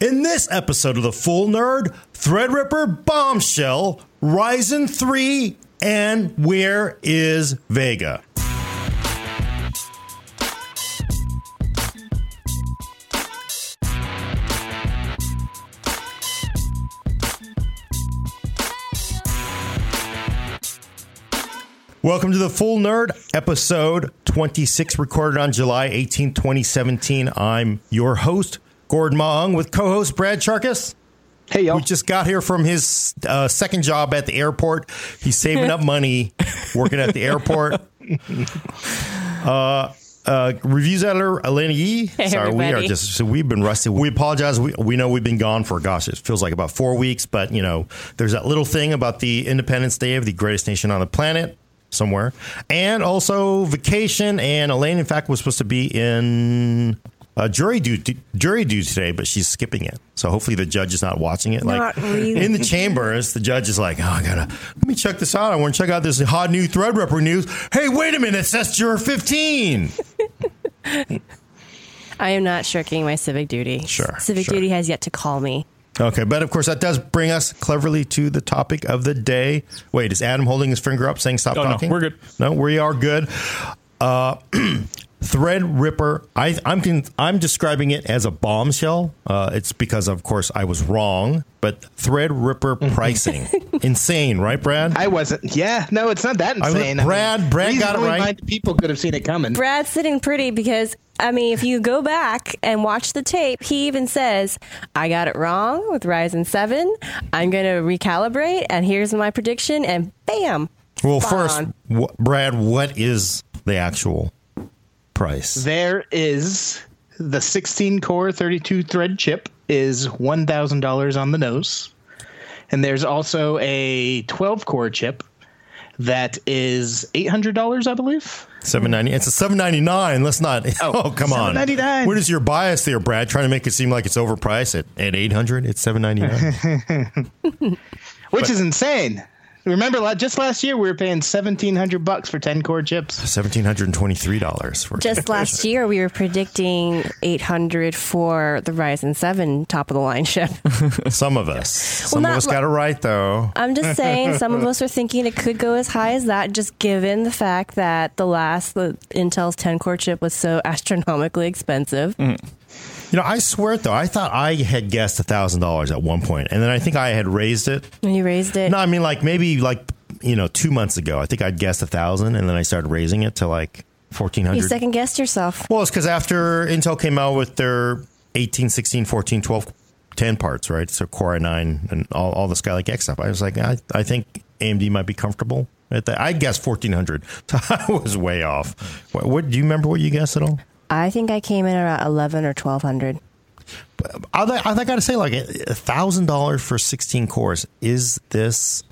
In this episode of The Full Nerd, Threadripper Bombshell, Ryzen 3, and Where is Vega? Welcome to the Full Nerd, episode 26, recorded on July 18, 2017. I'm your host, Gordon Mah Ung, with co host Brad Chacos. Hey, y'all. Who just got here from his uh, second job at the airport. He's saving up money working at the airport. Uh, uh, reviews editor Alaina Yee. Hey, Sorry, we are just so we've been rusty. We apologize. We we know we've been gone for gosh, it feels like about four weeks. But you know, there's that little thing about the Independence Day of the greatest nation on the planet somewhere, and also vacation. And Alaina, in fact, was supposed to be in. Uh, jury duty, jury duty today, but she's skipping it. So hopefully the judge is not watching it. Not like really. in the chambers, the judge is like, "Oh, I gotta let me check this out. I want to check out this hot new Threadripper news. Hey, wait a minute, that's says juror 15. I am not shirking my civic duty. Sure, Civic sure. duty has yet to call me. Okay, but of course that does bring us cleverly to the topic of the day. Wait, is Adam holding his finger up saying stop Oh, no, talking? we're good. No, we are good. Uh, Threadripper. I, I'm con- I'm describing it as a bombshell. Uh, it's because, of course, I was wrong. But Threadripper pricing, insane, right, Brad? I wasn't. Yeah, no, it's not that I was- insane. Brad- Brad got it right. People could have seen it coming. Brad's sitting pretty because, I mean, if you go back and watch the tape, he even says, I got it wrong with Ryzen 7. I'm going to recalibrate, and here's my prediction, and bam. well, spot first, on. wh- Brad, what is the actual price? There is the 16 core 32 thread chip is $1,000 on the nose. And there's also a 12 core chip that is $800, I believe. Seven ninety. It's a seven ninety nine. Let's not. Oh, Oh, come on. $7.99. What is your bias there, Brad? Trying to make it seem like it's overpriced at at eight hundred. It's seven ninety nine. Which is insane. Remember, just last year we were paying 1700 bucks for 10 core chips. Seventeen hundred and twenty three dollars for Just last year, we were predicting 800 for the Ryzen 7 top of the line chip. Some of us. Some not of us got it right though. I'm just saying, some of us are thinking it could go as high as that, just given the fact that the last the Intel's 10 core chip was so astronomically expensive. Mm. You know, I swear it though. I thought I had guessed a thousand dollars at one point, and then I think I had raised it. And you raised it. No, I mean like maybe like you know two months ago. I think I'd guessed a thousand, and then I started raising it to like fourteen you hundred. second guessed yourself. Well, it's because after Intel came out with their 18, 16, 14, 12, 10 parts, right? So Core i9 and all, all the Skylake X stuff. I was like, I, I think AMD might be comfortable at that. I guessed 1400. So I was way off. What, what do you remember what you guessed at all? I think I came in around 11 or 1200. I, th- I got to say, like a thousand dollars for 16 cores. Is this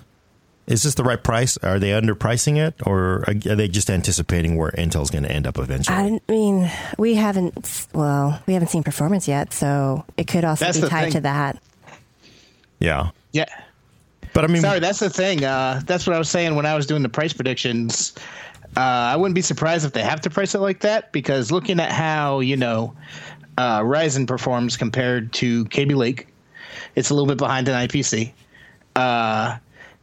is this the right price? Are they underpricing it, or are they just anticipating where Intel's going to end up eventually? I mean, we haven't, well, we haven't seen performance yet, so it could also That's be tied thing. to that. yeah, Yeah. but I mean, Sorry, that's the thing. Uh, that's what I was saying when I was doing the price predictions. Uh, I wouldn't be surprised if they have to price it like that because looking at how you know uh, Ryzen performs compared to Kaby Lake, it's a little bit behind an IPC. Uh,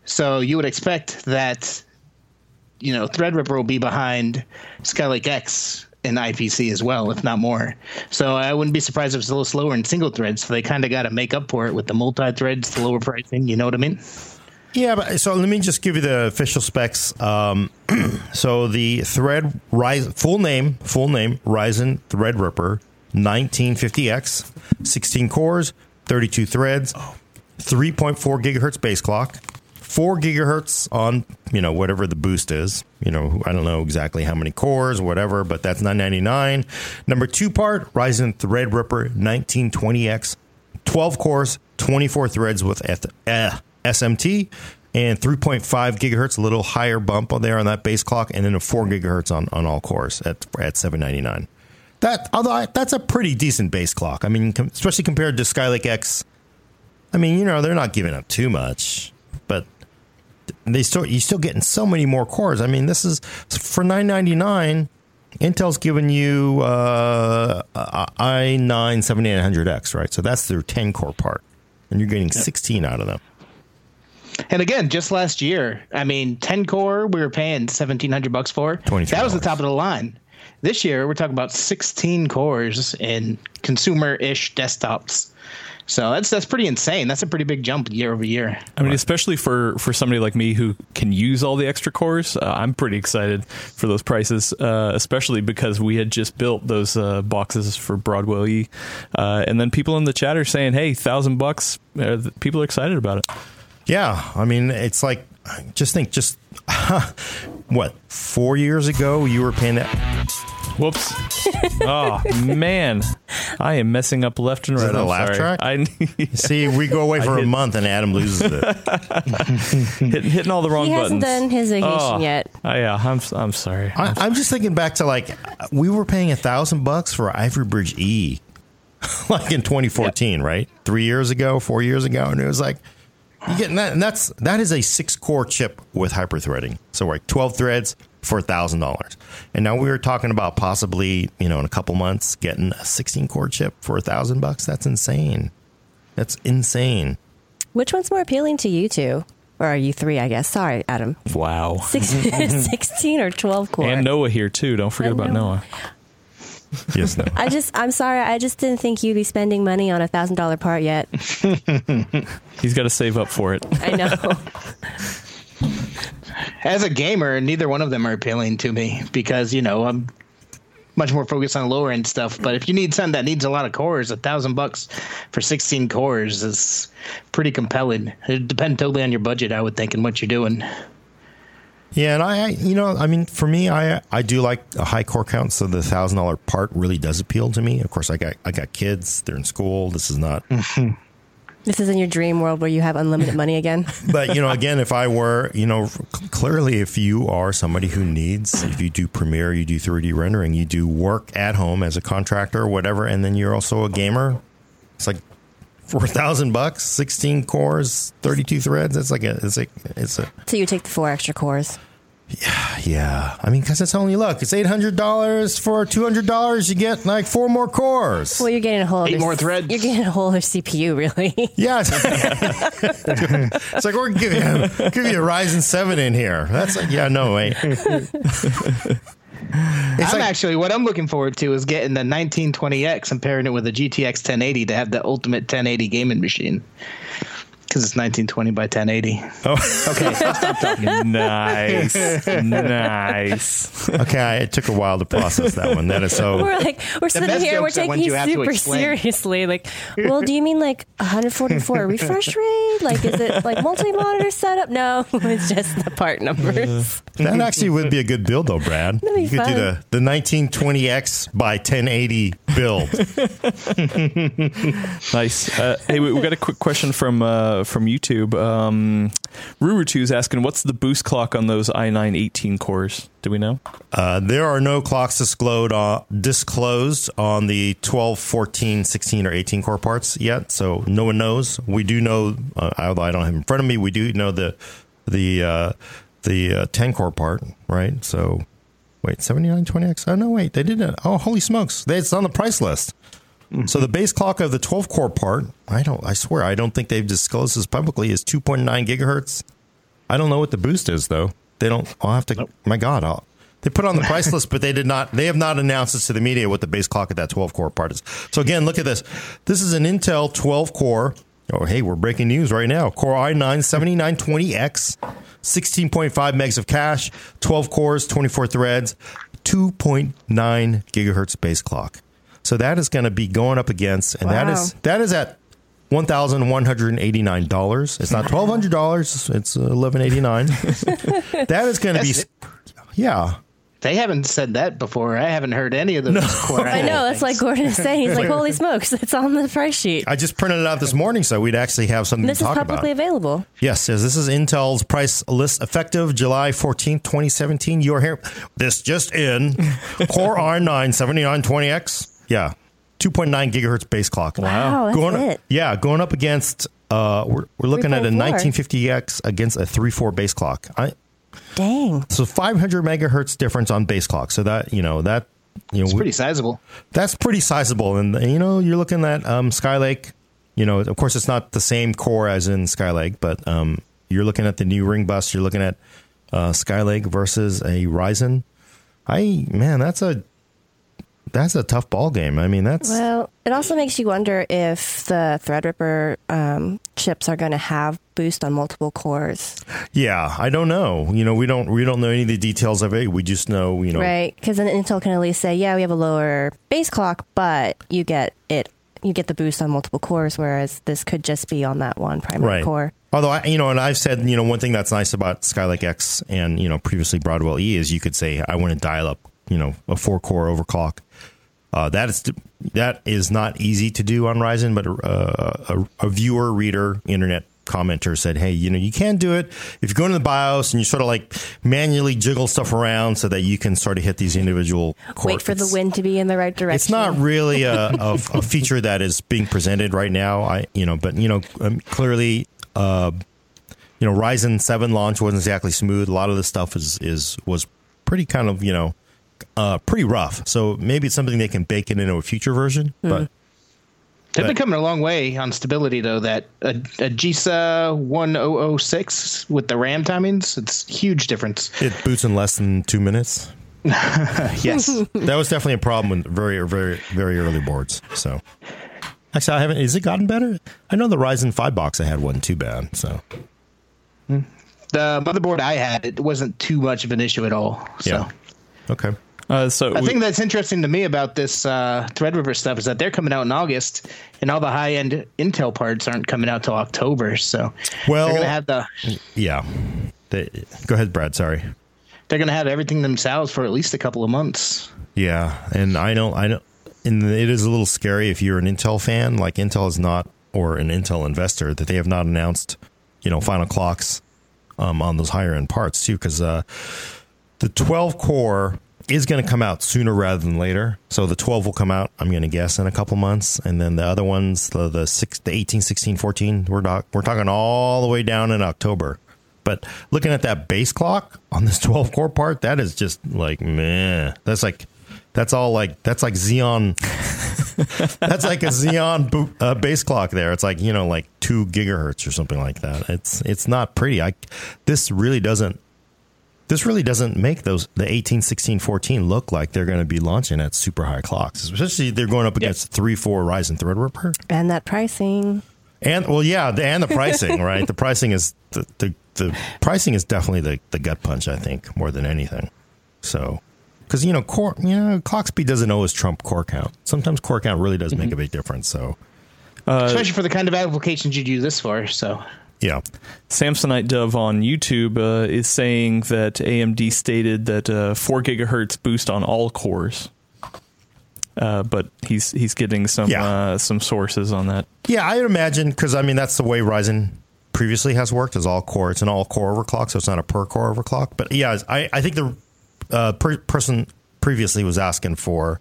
so you would expect that you know Threadripper will be behind Skylake X in IPC as well, if not more. So I wouldn't be surprised if it's a little slower in single threads. So they kind of got to make up for it with the multi threads, the lower pricing. You know what I mean? Yeah, but so let me just give you the official specs. Um, so the Thread Rise full name, full name Ryzen Threadripper 1950X, 16 cores, 32 threads, 3.4 gigahertz base clock, 4 gigahertz on, you know, whatever the boost is. You know, I don't know exactly how many cores, whatever, but that's 999. Number 2 part Ryzen Threadripper 1920X 12 cores, 24 threads with F- uh, SMT, and 3.5 gigahertz, a little higher bump on there on that base clock, and then a 4 gigahertz on, on all cores at, at 799. That although I, that's a pretty decent base clock. I mean, com- especially compared to Skylake X. I mean, you know, they're not giving up too much, but they still you're still getting so many more cores. I mean, this is for 999 Intel's giving you uh, i9 7800X, right? So that's their 10 core part, and you're getting 16 out of them. And again, just last year, I mean, 10 core, we were paying 1700 bucks for. $23. That was the top of the line. This year, we're talking about 16 cores in consumer-ish desktops. So that's that's pretty insane. That's a pretty big jump year over year. I mean, especially for for somebody like me who can use all the extra cores, uh, I'm pretty excited for those prices. Uh, especially because we had just built those uh, boxes for Broadwell E, uh, and then people in the chat are saying, "Hey, thousand bucks!" Uh, people are excited about it. Yeah, I mean, it's like just think, just what four years ago you were paying that. Whoops! oh man, I am messing up left and right. Is right. that a I'm laugh sorry. track? I See, we go away for a hit- month and Adam loses it. hitting, hitting all the wrong He hasn't buttons. done his vacation Oh, yet. Oh, yeah, I'm I'm sorry. I, I'm just thinking back to like we were paying a thousand bucks for Ivy Bridge E, like in 2014, right? Three years ago, four years ago, and it was like you getting that, and that's that is a six core chip with hyperthreading. So like 12 threads for a thousand dollars, and now we were talking about possibly you know in a couple months getting a 16 core chip for a thousand bucks. That's insane. That's insane. Which one's more appealing to you two? Or are you three, I guess? Sorry, Adam. wow. Six, 16 or 12 core? And Noah here too. Don't forget And about Noah. Noah. Yes, no. I just, I'm sorry. I just didn't think you'd be spending money on a thousand dollar part yet. He's got to save up for it. I know. As a gamer, neither one of them are appealing to me because you know I'm much more focused on lower end stuff. But if you need something that needs a lot of cores, a thousand bucks for 16 cores is pretty compelling. It depends totally on your budget, I would think, and what you're doing. Yeah, and I, you know, I mean, for me, I, I do like a high core count, so the thousand dollar part really does appeal to me. Of course, I got, I got kids; they're in school. This is not, this is in your dream world where you have unlimited money again. but you know, again, if I were, you know, clearly, if you are somebody who needs, if you do Premiere, you do 3D rendering, you do work at home as a contractor or whatever, and then you're also a gamer, it's like four thousand bucks, sixteen cores, thirty two threads. That's like a, it's like, it's a. So you take the four extra cores. Yeah, yeah. I mean, because it's only look, it's eight hundred dollars for two hundred dollars. You get like four more cores. Well, you're getting a whole Eight other, more threads. You're getting a whole other CPU, really. yeah, it's, it's like we're giving you, give you a Ryzen seven in here. That's like, yeah, no wait. It's I'm like, actually what I'm looking forward to is getting the 1920X and pairing it with a GTX 1080 to have the ultimate 1080 gaming machine. Because it's 1920 by 1080. oh, Okay, stop talking. nice, nice. okay, it took a while to process that one. That is so. We're like, we're sitting here, we're taking you you have to super seriously. Like, well, do you mean like 144 refresh rate? Like, is it like multi monitor setup? No, it's just the part numbers. That actually would be a good build, though, Brad. That'd be you could do the the 1920x by 1080 build. Nice. Uh, hey, we, we got a quick question from uh, from YouTube. Um, Ruru2 is asking, what's the boost clock on those i9 18 cores? Do we know? Uh, there are no clocks disclosed, uh, disclosed on the 12, 14, 16, or 18 core parts yet, so no one knows. We do know, uh, although I don't have in front of me, we do know the the uh, the uh, 10 core part, right? So, wait, 7920X? Oh, no, wait, they didn't. Oh, holy smokes. They- It's on the price list. Mm-hmm. So the base clock of the 12 core part, I don't, I swear, I don't think they've disclosed this publicly, is 2.9 gigahertz. I don't know what the boost is though. They don't. I'll have to. My God, I'll, they put on the price list, but they did not. They have not announced this to the media what the base clock of that 12 core part is. So again, look at this. This is an Intel 12 core. Oh, hey, we're breaking news right now. Core i9 7920X, 16.5 megs of cache, 12 cores, 24 threads, 2.9 gigahertz base clock. So that is going to be going up against, and that Wow. is that is at one thousand one hundred eighty nine dollars. It's not twelve hundred dollars. It's eleven eighty nine. that is going to be, That's yeah. They haven't said that before. I haven't heard any of those. core I know. That's like Gordon is saying. He's like, holy smokes, it's on the price sheet. I just printed it out this morning, so we'd actually have something This to is publicly about. available. Yes, yes, this is Intel's price list effective July fourteenth, twenty seventeen. You're here. This just in: Core i9 7920X. Yeah, two point nine gigahertz base clock. Wow, that's going it. yeah going up against uh we're, we're looking at a 1950x against a 3.4 base clock I Dang. So 500 megahertz difference on base clock. So that you know that you know It's pretty sizable. that's pretty sizable. And, and, you know you're looking at um, Skylake. You know, of course, it's not the same core as in Skylake, but um, you're looking at the new ring bus. You're looking at uh, Skylake versus a Ryzen. I man, that's a that's a tough ball game. I mean, that's Well, it also makes you wonder if the Threadripper um, chips are going to have boost on multiple cores, yeah. I don't know. You know, we don't we don't know any of the details of it. We just know you know right? Because then Intel can at least say, yeah, we have a lower base clock, but you get it, you get the boost on multiple cores, whereas this could just be on that one primary right. core. Although I, you know, and I've said, you know, one thing that's nice about Skylake X and you know previously Broadwell E is you could say I want to dial up, you know, a four core overclock. Uh, that is that is not easy to do on Ryzen, but uh, a, a viewer, reader, internet commenter said, "Hey, you know, you can do it if you go into the BIOS and you sort of like manually jiggle stuff around so that you can sort of hit these individual. Cores. Wait for the wind to be in the right direction. it's not really a, a, a feature that is being presented right now. I, you know, but you know, um, clearly, uh, you know, Ryzen seven launch wasn't exactly smooth. A lot of the stuff is is was pretty kind of you know, uh, pretty rough. So maybe it's something they can bake it into a future version. But They've been coming a long way on stability, though. That a, AGESA 1006 with the RAM timings, it's huge difference. it boots in less than two minutes. yes. That was definitely a problem with very very very early boards. So. Actually, I haven't. Is it gotten better? I know the Ryzen five box I had wasn't too bad. So the motherboard I had, it wasn't too much of an issue at all. So. yeah, okay. Uh, so I we- think that's interesting to me about this uh, Threadripper stuff is that they're coming out in August, and all the high end Intel parts aren't coming out till October. So Well- they're gonna have the Yeah. They, go ahead, Brad. Sorry. they're gonna have everything themselves for at least a couple of months. Yeah, and I don't, I don't, and it is a little scary if you're an Intel fan. Like Intel is not, or an Intel investor, that they have not announced, you know, final clocks um, on those higher end parts too, because uh, the 12 core is going to come out sooner rather than later. So the 12 will come out, I'm going to guess, in a couple months, and then the other ones, the the six, the 18, 16, 14, we're not, we're talking all the way down in October. But looking at that base clock on this 12 core part, that is just like meh. That's like that's all like that's like Xeon. that's like a Xeon boot, uh, base clock there. It's like you know like two gigahertz or something like that. It's it's not pretty. I this really doesn't. This really doesn't make those the 18, 16, 14 look like they're going to be launching at super high clocks. Especially they're going up against three, four Ryzen Threadripper. and that pricing. And well, yeah, the, and the pricing, right? The pricing is the, the the pricing is definitely the the gut punch. I think more than anything. So, because you know, core, you know, clock speed doesn't always trump core count. Sometimes core count really does make mm-hmm. a big difference. So, uh, Especially for the kind of applications you'd use this for. So yeah, Samsonite Dove on YouTube uh, is saying that AMD stated that uh, four gigahertz boost on all cores. Uh, but he's he's getting some Yeah. uh, some sources on that. yeah, I imagine because I mean that's the way Ryzen previously has worked is all core. It's an all core overclock, so it's not a per core overclock. But yeah, I I think the uh, per- person previously was asking for.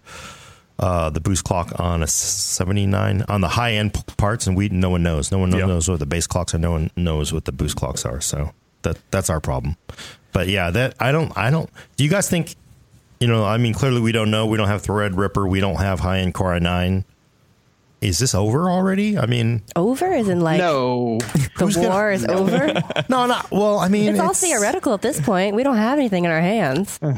Uh, the boost clock on a 79 on the high end p- parts, and we no one knows. No one Yeah. knows what the base clocks are. No one knows what the boost clocks are. So that that's our problem. But yeah, that I don't I don't. Do you guys think? You know, I mean, clearly we don't know. We don't have thread ripper We don't have high end Core i9. Is this over already? I mean, Over is in like no, the who's gonna- war is over. no, not well. I mean, It's all theoretical at this point. We don't have anything in our hands.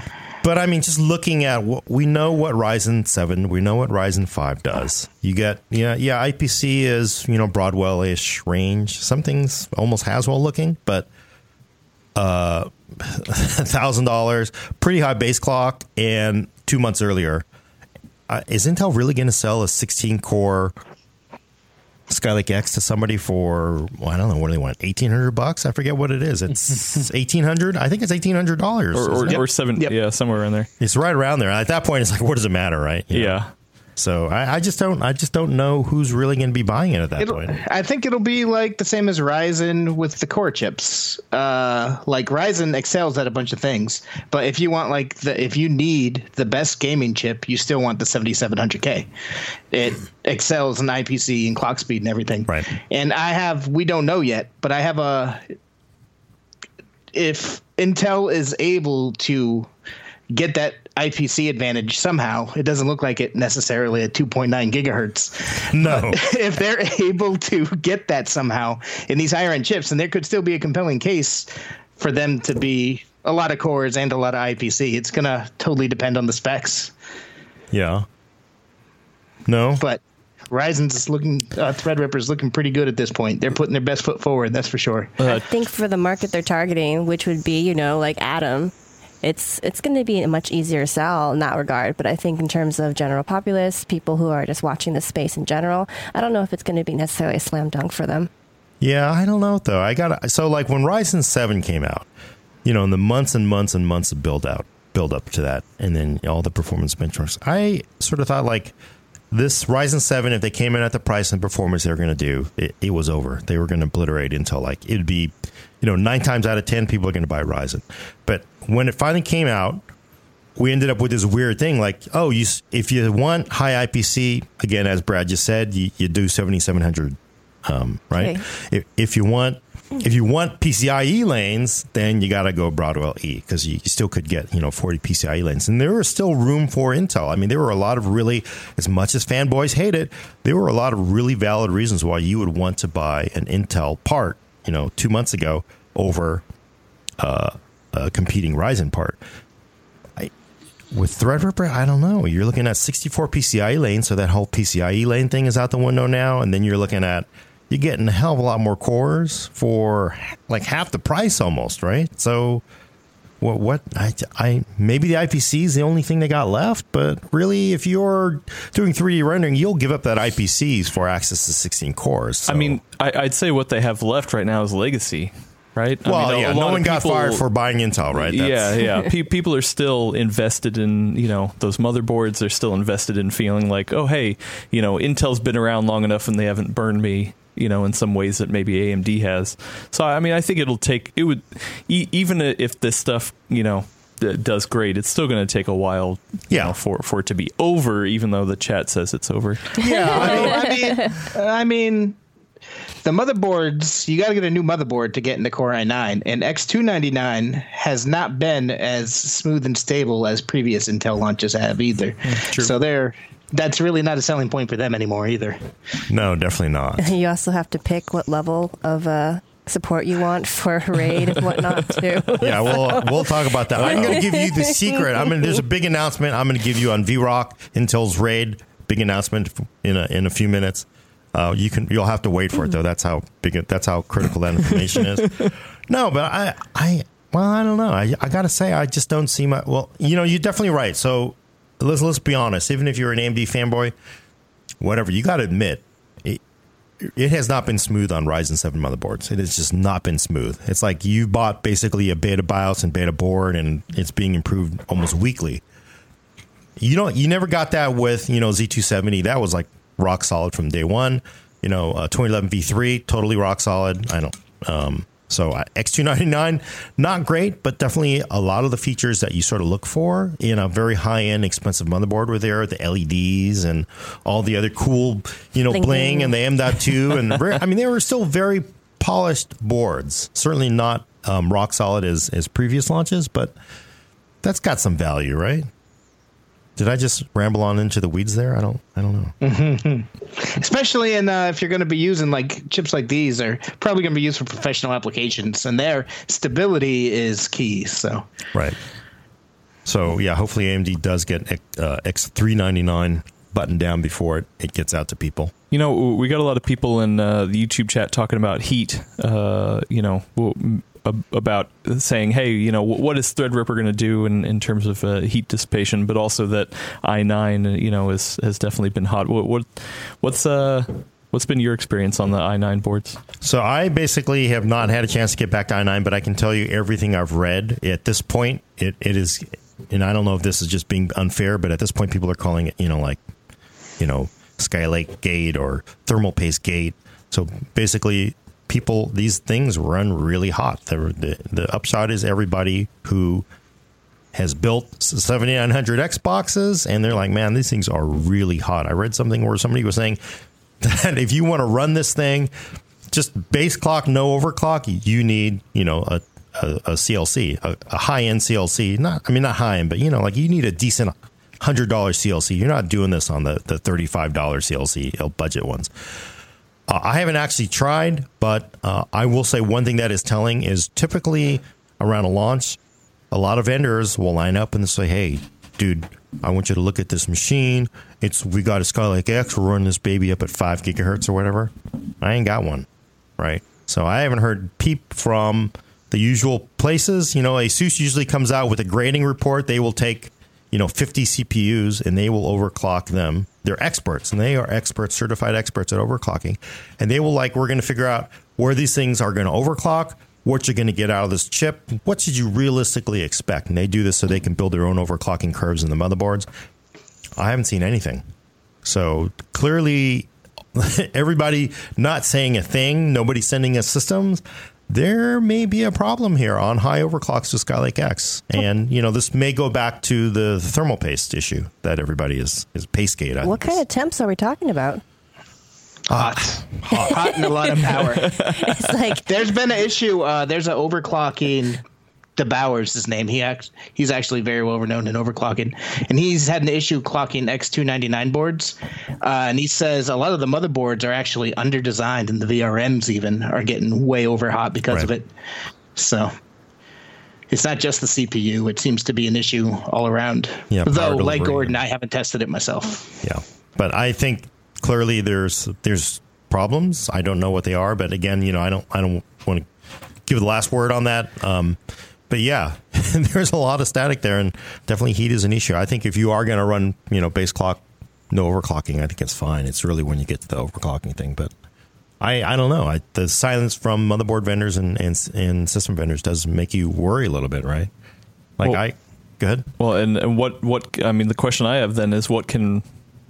But I mean, just looking at what we know what Ryzen seven, we know what Ryzen five does. You get yeah, yeah. IPC is you know Broadwell ish range. Some things almost Haswell looking, but uh, thousand dollars, pretty high base clock, and two months earlier. Uh, is Intel really going to sell a 16 core Skylake X to somebody for well, I don't know what do they want eighteen hundred bucks? I forget what it is. It's eighteen hundred. I think it's eighteen hundred dollars. Or or, or seven, Yep. yeah, somewhere around there. It's right around there. At that point, it's like, what does it matter, right? You know? So I, I just don't. I just don't know who's really going to be buying it at that It'll, point. I think it'll be like the same as Ryzen with the core chips. Uh, like Ryzen excels at a bunch of things, but if you want like the if you need the best gaming chip, you still want the 7700K. It excels in IPC and clock speed and everything. Right. And I have we don't know yet, but I have a if Intel is able to get that IPC advantage somehow, it doesn't look like it necessarily at 2.9 gigahertz. No. if they're able to get that somehow in these higher end chips, and there could still be a compelling case for them to be a lot of cores and a lot of IPC. It's going to totally depend on the specs. Yeah. No. But Ryzen's is looking, uh, Threadripper's looking pretty good at this point. They're putting their best foot forward, that's for sure. I think for the market they're targeting, which would be, you know, like Atom, it's it's going to be a much easier sell in that regard. But I think in terms of general populace, people who are just watching the space in general, I don't know if it's going to be necessarily a slam dunk for them. Yeah, I don't know though. I got so like when Ryzen seven came out, you know, in the months and months and months of build out, build up to that, and then all the performance benchmarks. I sort of thought like this Ryzen seven, if they came in at the price and performance they were going to do, it, it was over. They were going to obliterate Intel. Like it'd be, you know, nine times out of ten people are going to buy Ryzen. But when it finally came out, we ended up with this weird thing like, oh, you if you want high IPC, again, as Brad just said, you, you do seventy seven hundred um, right? Okay. If, if you want if you want PCIe lanes, then you got to go Broadwell E because you, you still could get you know 40 PCIe lanes, and there was still room for Intel. I mean, there were a lot of really, as much as fanboys hate it, there were a lot of really valid reasons why you would want to buy an Intel part. You know, two months ago over uh, a competing Ryzen part. I, with Threadripper, I don't know. You're looking at 64 PCIe lanes, so that whole PCIe lane thing is out the window now, and then you're looking at you're getting a hell of a lot more cores for like half the price almost, right? So what what I, I maybe the IPC is the only thing they got left, but really if you're doing 3D rendering, you'll give up that IPCs for access to 16 cores. So. I mean, I, I'd say what they have left right now is legacy, right? I well, mean, yeah, no one got people- fired for buying Intel, right? yeah, yeah. Pe- people are still invested in you know those motherboards. They're still invested in feeling like, oh, hey, you know, Intel's been around long enough and they haven't burned me. You know, in some ways that maybe AMD has. So I mean, I think it'll take it would e- even if this stuff you know d- does great, it's still going to take a while. you Yeah. know, for for it to be over, even though the chat says it's over. Yeah, I mean, I mean, the motherboards. You got to get a new motherboard to get into Core i9, and X299 has not been as smooth and stable as previous Intel launches have either. Hmm, so they're that's really not a selling point for them anymore either. No, definitely not. You also have to pick what level of uh, support you want for raid and whatnot too. Yeah, we'll we'll talk about that. I'm going to give you the secret. I mean, there's a big announcement. I'm going to give you on VROC Intel's raid. Big announcement in a in a few minutes. Uh, you can you'll have to wait for it though. That's how big it, that's how critical that information is. No, but I I well I don't know. I I got to say I just don't see my well. You know, you're definitely right. So let's let's be honest. Even if you're an AMD fanboy, whatever you got to admit. It, it has not been smooth on Ryzen 7 motherboards. It has just not been smooth. It's like you bought basically a beta BIOS and beta board, and it's being improved almost weekly. You don't, you never got that with you know Z270. That was like rock solid from day one. You know, uh, 2011 V3 totally rock solid. I don't. Um, so uh, X299 not great, but definitely a lot of the features that you sort of look for in a very high end, expensive motherboard were there. The LEDs and all the other cool, you know, Bling, bling and the M.2 and very, I mean they were still very polished boards. Certainly not um, rock solid as as previous launches, but that's got some value, right? Did I just ramble on into the weeds there? I don't. I don't know. especially in uh, if you're going to be using like chips like these are probably going to be used for professional applications and their stability is key so Right. So yeah, hopefully AMD does get uh, X three ninety nine buttoned down before it, it gets out to people. You know, we got a lot of people in uh, the YouTube chat talking about heat. Uh, you know, w- m- ab- about saying, "Hey, you know, what is Threadripper going to do in, in terms of uh, heat dissipation?" But also that i9, uh, you know, is has definitely been hot. What, what what's uh what's been your experience on the i9 boards? So I basically have not had a chance to get back to i9, but I can tell you everything I've read at this point. It it is, and I don't know if this is just being unfair, but at this point, people are calling it, you know, like, you know, Skylake Gate or Thermal Paste Gate. So basically, people these things run really hot. The the, the upshot is everybody who has built 7900X boxes and they're like, man, these things are really hot. I read something where somebody was saying that if you want to run this thing, just base clock, no overclock, you need, you know, a, a, a CLC, a, a high end CLC. Not, I mean, not high end, but you know, like you need a decent hundred dollar CLC. You're not doing this on the the thirty five dollar CLC budget ones. Uh, I haven't actually tried, but uh, I will say one thing that is telling is typically around a launch, a lot of vendors will line up and say, "Hey, dude, I want you to look at this machine. It's we got a Skylake X. We're running this baby up at five gigahertz or whatever. I ain't got one, right? So I haven't heard peep from the usual places. You know, ASUS usually comes out with a grading report. They will take you know 50 CPUs and they will overclock them. They're experts and they are experts, certified experts at overclocking, and they will like we're going to figure out where these things are going to overclock what you're going to get out of this chip. What should you realistically expect? And they do this so they can build their own overclocking curves in the motherboards. I haven't seen anything. So clearly, everybody not saying a thing, nobody sending us systems. There may be a problem here on high overclocks to Skylake X, and you know this may go back to the thermal paste issue that everybody is is paste gate. What kind of temps are we talking about? hot, hot, hot, and a lot of power. It's like There's been an issue. Uh, there's an overclocking. DeBowers, his name. He act, he's actually very well renowned in overclocking, and he's had an issue clocking X299 boards. Uh, and he says a lot of the motherboards are actually underdesigned, and the VRMs even are getting way over hot because of it. So it's not just the CPU; it seems to be an issue all around. Yeah, Though, like. Gordon, I haven't tested it myself. Yeah, but I think clearly there's there's problems. I don't know what they are, but again, you know, I don't I don't want to give the last word on that. Um, but yeah, there's a lot of static there, and definitely heat is an issue. I think if you are going to run, you know, base clock, no overclocking, I think it's fine. It's really when you get to the overclocking thing, but. I, I don't know. I, the silence from motherboard vendors and, and and system vendors does make you worry a little bit, right? Like Well- I, go ahead. Well, and, and what what I mean, the question I have then is what can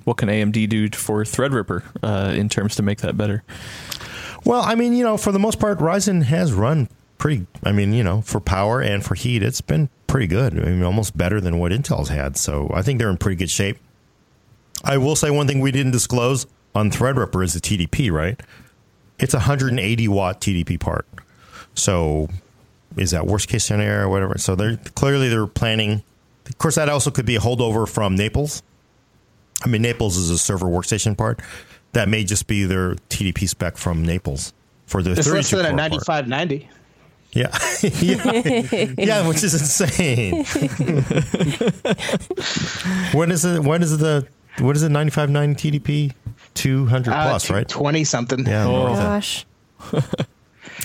what can AMD do for Threadripper uh, in terms to make that better? Well, I mean, you know, for the most part, Ryzen has run pretty. I mean, you know, for power and for heat, it's been pretty good. I mean, almost better than what Intel's had. So I think they're in pretty good shape. I will say one thing we didn't disclose on Threadripper is the TDP, right? It's a 180 watt TDP part. So is that worst case scenario or whatever? So they're clearly they're planning. Of course, that also could be a holdover from Naples. I mean, Naples is a server workstation part. That may just be their TDP spec from Naples for the It's less 32 than a core part. 9590. Yeah. yeah. yeah, which is insane. what is it? What is the what is it? 95.9 TDP 200 plus, right? 20 something. Yeah. Oh. north gosh,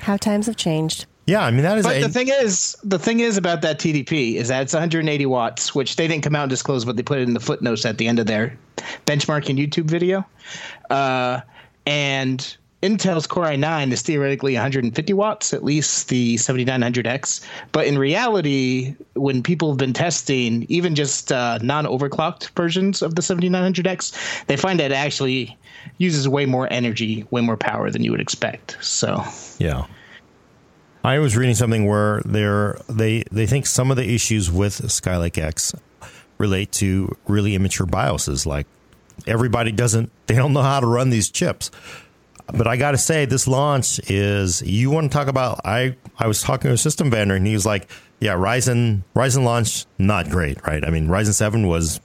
how times have changed. Yeah, I mean that is But a, the thing is, the thing is about that TDP is that it's 180 watts, which they didn't come out and disclose, but they put it in the footnotes at the end of their benchmarking YouTube video. Uh, and Intel's Core i9 is theoretically 150 watts, at least the 7900X. But in reality, when people have been testing even just uh, non-overclocked versions of the 7900X, they find that it actually uses way more energy, way more power than you would expect. So Yeah. I was reading something where they're, they they think some of the issues with Skylake X relate to really immature BIOSes. Like everybody doesn't they don't know how to run these chips. But I got to say, this launch is you want to talk about. I I was talking to a system vendor and he was like, "Yeah, Ryzen Ryzen launch not great, right? I mean, Ryzen seven was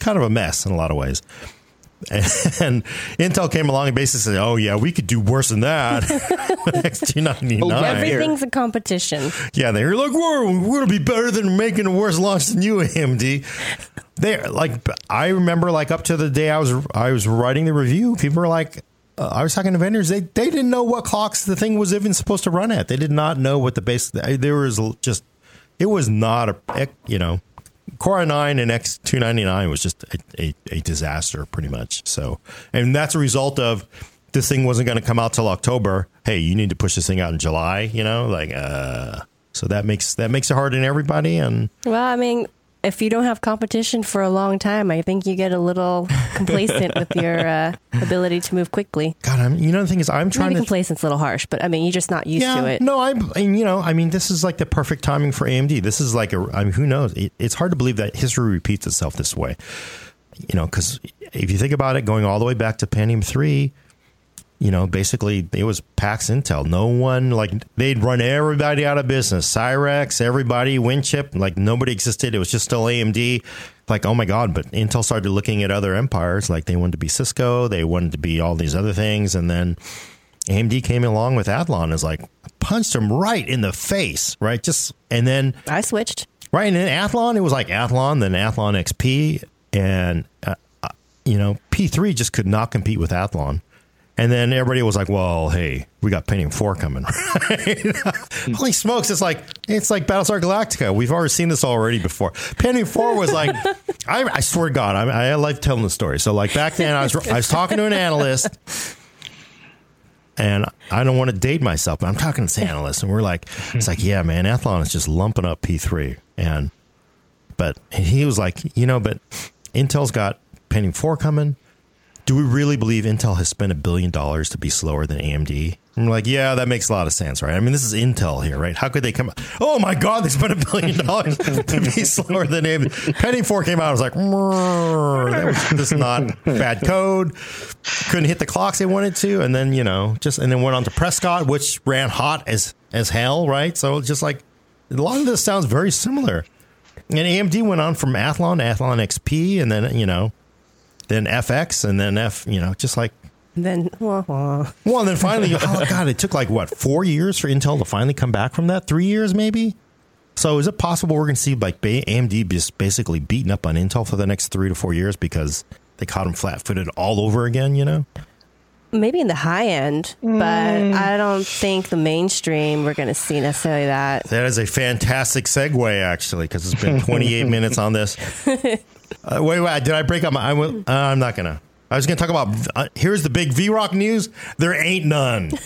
kind of a mess in a lot of ways." And Intel came along and basically said, "Oh yeah, we could do worse than that." X299. Oh, Everything's a competition. Yeah, they're like, we're, we're going to be better than making a worse launch than you, AMD. They like, I remember like up to the day I was I was writing the review, people were like, uh, I was talking to vendors, they they didn't know what clocks the thing was even supposed to run at. They did not know what the base. There was just, it was not a, you know, Core i9 and X299 was just a, a, a disaster, pretty much. So, and that's a result of this thing wasn't going to come out till October. Hey, you need to push this thing out in July. You know, like uh. So that makes that makes it hard on everybody. And Well, I mean, if you don't have competition for a long time, I think you get a little complacent with your uh, ability to move quickly. God, I'm, you know, the thing is, I'm trying Maybe to. complacent's a little harsh, but I mean, you're just not used yeah, to it. no, I'm, and, you know, I mean, this is like the perfect timing for AMD. This is like a, I mean, who knows? It, it's hard to believe that history repeats itself this way. You know, because if you think about it, going all the way back to Pentium three, you know, basically it was Pax Intel. No one like they'd run everybody out of business. Cyrix, everybody, Winchip, like nobody existed. It was just still AMD. Like, oh my God, but Intel started looking at other empires, like they wanted to be Cisco, they wanted to be all these other things, and then AMD came along with Athlon is like punched him right in the face, right? Just and then I switched. Right, and then Athlon, it was like Athlon, then Athlon XP, and uh, uh, you know P3 just could not compete with Athlon. And then everybody was like, "Well, hey, we got Pentium Four coming." Holy smokes! It's like it's like Battlestar Galactica. We've already seen this already before. Pentium Four was like, I, I swear to God, I, I like telling the story. So like back then, I was I was talking to an analyst, and I don't want to date myself, but I'm talking to this analyst, and we're like, it's like, yeah, man, Athlon is just lumping up P3, and but he was like, you know, but Intel's got Pentium Four coming do we really believe Intel has spent a billion dollars to be slower than AMD? I'm like, yeah, that makes a lot of sense, right? I mean, this is Intel here, right? How could they come? Oh my God, they spent a billion dollars to be slower than AMD. Pentium 4 came out, I was like, that was just not bad code. Couldn't hit the clocks they wanted to, and then you know, just and then went on to Prescott, which ran hot as as hell, right? So just like a lot of this sounds very similar. And AMD went on from Athlon to Athlon XP, and then you know then FX, and then F, you know, just like. Then, wah, wah. well, and then finally, oh God, it took like what, four years for Intel to finally come back from that? Three years, maybe? So is it possible we're going to see like AMD just basically beating up on Intel for the next three to four years because they caught them flat footed all over again, you know? Maybe in the high end, but mm. I don't think the mainstream we're going to see necessarily that. That is a fantastic segue, actually, because it's been 28 minutes on this. Uh, wait, wait, did I break up my? I, uh, I'm not gonna. I was gonna talk about. Uh, here's the big VROC news. There ain't none.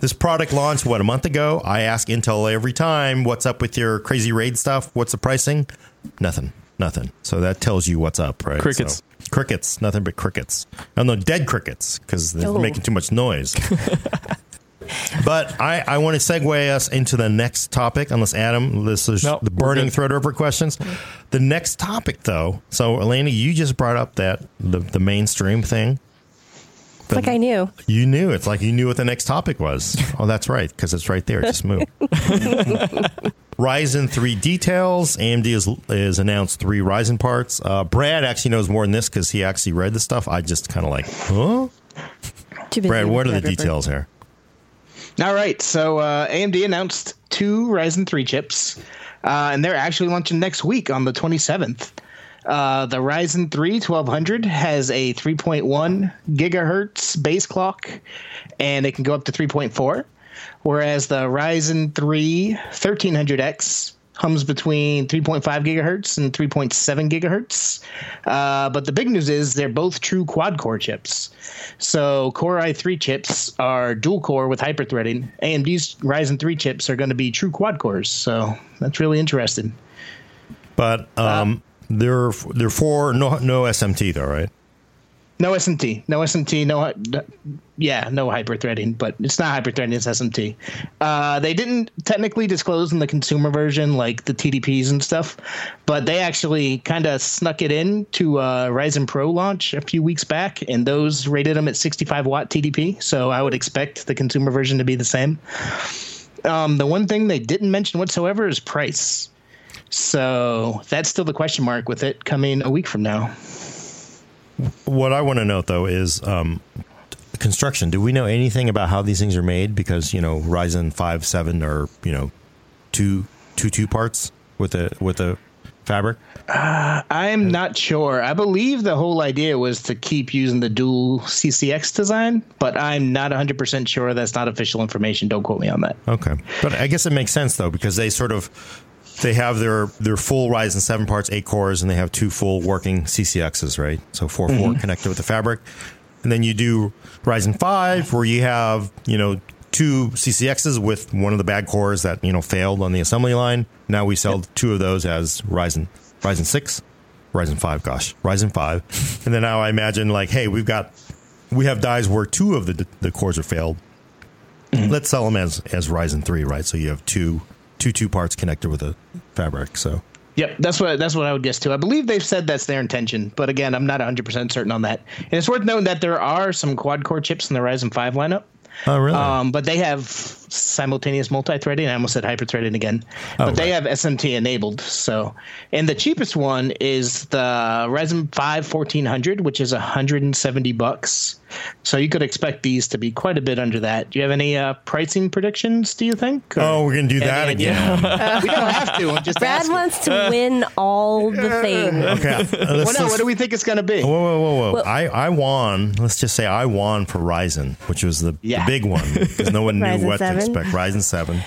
this product launched what a month ago. I ask Intel every time, "What's up with your crazy raid stuff? What's the pricing?" Nothing. Nothing. So that tells you what's up, right? Crickets. So, crickets. Nothing but crickets. No, no, dead crickets because they're Oh. making too much noise. But I, I want to segue us into the next topic, unless Adam, this is Nope, the we're burning good. Threadripper questions. The next topic, though, so Alaina, you just brought up that the, the mainstream thing. It's like I knew. You knew it's like you knew what the next topic was. oh, that's right, because it's right there. It just moved. Ryzen three details. AMD is is announced three Ryzen parts. Uh, Brad actually knows more than this because he actually read the stuff. I just kind of like, huh? Brad, what are the details here? All right, so uh, AMD announced two Ryzen 3 chips, uh, and they're actually launching next week on the 27th. Uh, the Ryzen 3 1200 has a 3.1 gigahertz base clock, and it can go up to 3.4. Whereas the Ryzen 3 1300X hums between 3.5 gigahertz and 3.7 gigahertz. Uh, but the big news is they're both true quad core chips. So Core i3 chips are dual core with hyperthreading. AMD's Ryzen 3 chips are going to be true quad cores. So that's really interesting. But um, they're they're for no no SMT though, right? No SMT, no SMT, no, yeah, no hyperthreading, but it's not hyperthreading, it's SMT. Uh, they didn't technically disclose in the consumer version like the TDPs and stuff, but they actually kind of snuck it in to uh, Ryzen Pro launch a few weeks back, and those rated them at 65 watt TDP. So I would expect the consumer version to be the same. Um, the one thing they didn't mention whatsoever is price. So that's still the question mark with it coming a week from now. What I want to note though is um, construction. Do we know anything about how these things are made? Because you know Ryzen five seven or you know two two two parts with a with a fabric. I'm not sure. I believe the whole idea was to keep using the dual CCX design, but I'm not 100% sure that's not official information. Don't quote me on that. Okay, but I guess it makes sense though because they sort of they have their their full Ryzen seven parts, eight cores, and they have two full working CCXs, right? So 4 4 mm-hmm. connected with the fabric, and then you do Ryzen five where you have you know two CCXs with one of the bad cores that you know failed on the assembly line. Now we sell two of those as Ryzen Ryzen six, Ryzen five. Gosh, Ryzen five, and then now I imagine like, hey, we've got we have dies where two of the the cores are failed mm-hmm. let's sell them as as Ryzen three, right? So you have two two two parts connected with a fabric. So Yep, that's what that's what I would guess too. I believe they've said that's their intention, but again, I'm not 100 percent certain on that. And it's worth noting that there are some quad core chips in the Ryzen 5 lineup. Oh, really? Um, but they have simultaneous multi-threading. I almost said hyper-threading again, Oh, but they have SMT enabled. So, and the cheapest one is the Ryzen 5 1400, which is 170 bucks. So you could expect these to be quite a bit under that. Do you have any uh, pricing predictions? Do you think? Oh, we're gonna do that Any again. we don't have to. I'm just Brad asking. wants to win all the things. Okay. uh, let's- Well, no, let's- what do we think it's going to be? Whoa, whoa, whoa, whoa! Well- I, I won. Let's just say I won for Ryzen, which was the, Yeah. the big one because no one knew Ryzen what 7? to expect. Ryzen seven.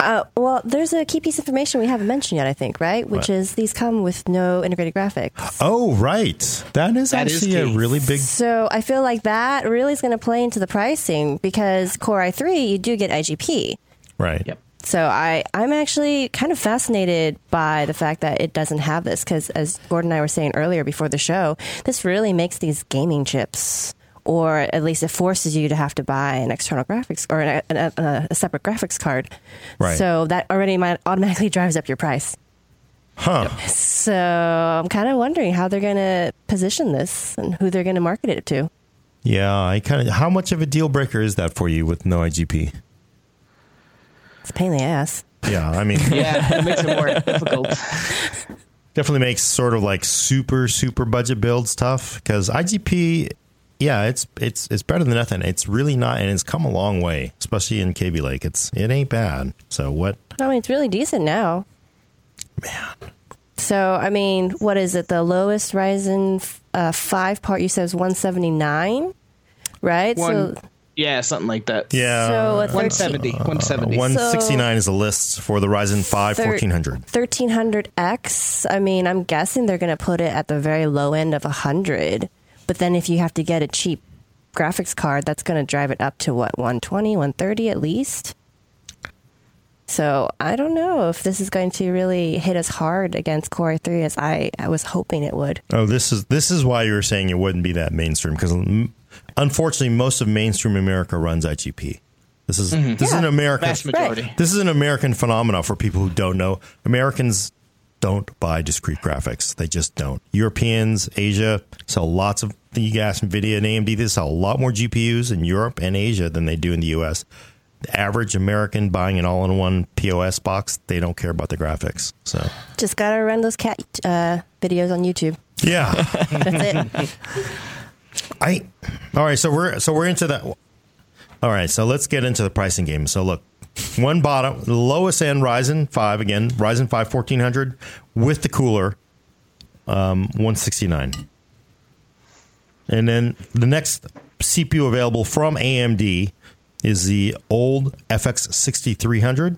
Uh, well, there's a key piece of information we haven't mentioned yet, I think, right? Which What? is these come with no integrated graphics. Oh, right. That is That is actually a really big. So I feel like that really is going to play into the pricing because Core i3, you do get IGP. Right. Yep. So I, I'm actually kind of fascinated by the fact that it doesn't have this because, as Gordon and I were saying earlier before the show, this really makes these gaming chips, or at least it forces you to have to buy an external graphics or an, a, a, a separate graphics card. Right. So that already might automatically drives up your price. Huh. So I'm kind of wondering how they're going to position this and who they're going to market it to. Yeah. I kind of. How much of a deal breaker is that for you with no IGP? It's a pain in the ass. Yeah. I mean, Yeah, it makes it more difficult. definitely makes sort of like super super budget builds tough because IGP. Yeah, it's it's it's better than nothing. It's really not, and it's come a long way, especially in Kaby Lake. It's it ain't bad. So what? I mean, it's really decent now. Man, So, I mean, what is it? The lowest Ryzen uh, 5 part you said is 179, right? One, so, yeah, something like that. yeah. So a 170. 170. One sixty nine is a list for the Ryzen 5 thir- 1400. 1300X, I mean, I'm guessing they're going to put it at the very low end of 100. But then if you have to get a cheap graphics card, that's going to drive it up to what, 120, 130 at least? So I don't know if this is going to really hit as hard against Core i3 as I, I was hoping it would. Oh, this is this is why you were saying it wouldn't be that mainstream because unfortunately most of mainstream America runs IGP. This is mm-hmm. this is an Yeah. American Vast majority. this is an American phenomenon for people who don't know. Americans don't buy discrete graphics. They just don't. Europeans, Asia sell lots of you gas Nvidia and AMD. They sell a lot more GPUs in Europe and Asia than they do in the US. The average American buying an all-in-one POS box, they don't care about the graphics. So Just got to run those cat uh, videos on YouTube. yeah. That's it. I all right. So we're so we're into that. All right. So let's get into the pricing game. So look, one bottom, the lowest end Ryzen five again, Ryzen five fourteen hundred with the cooler, um, one sixty nine, and then the next CPU available from AMD is the old FX sixty three hundred.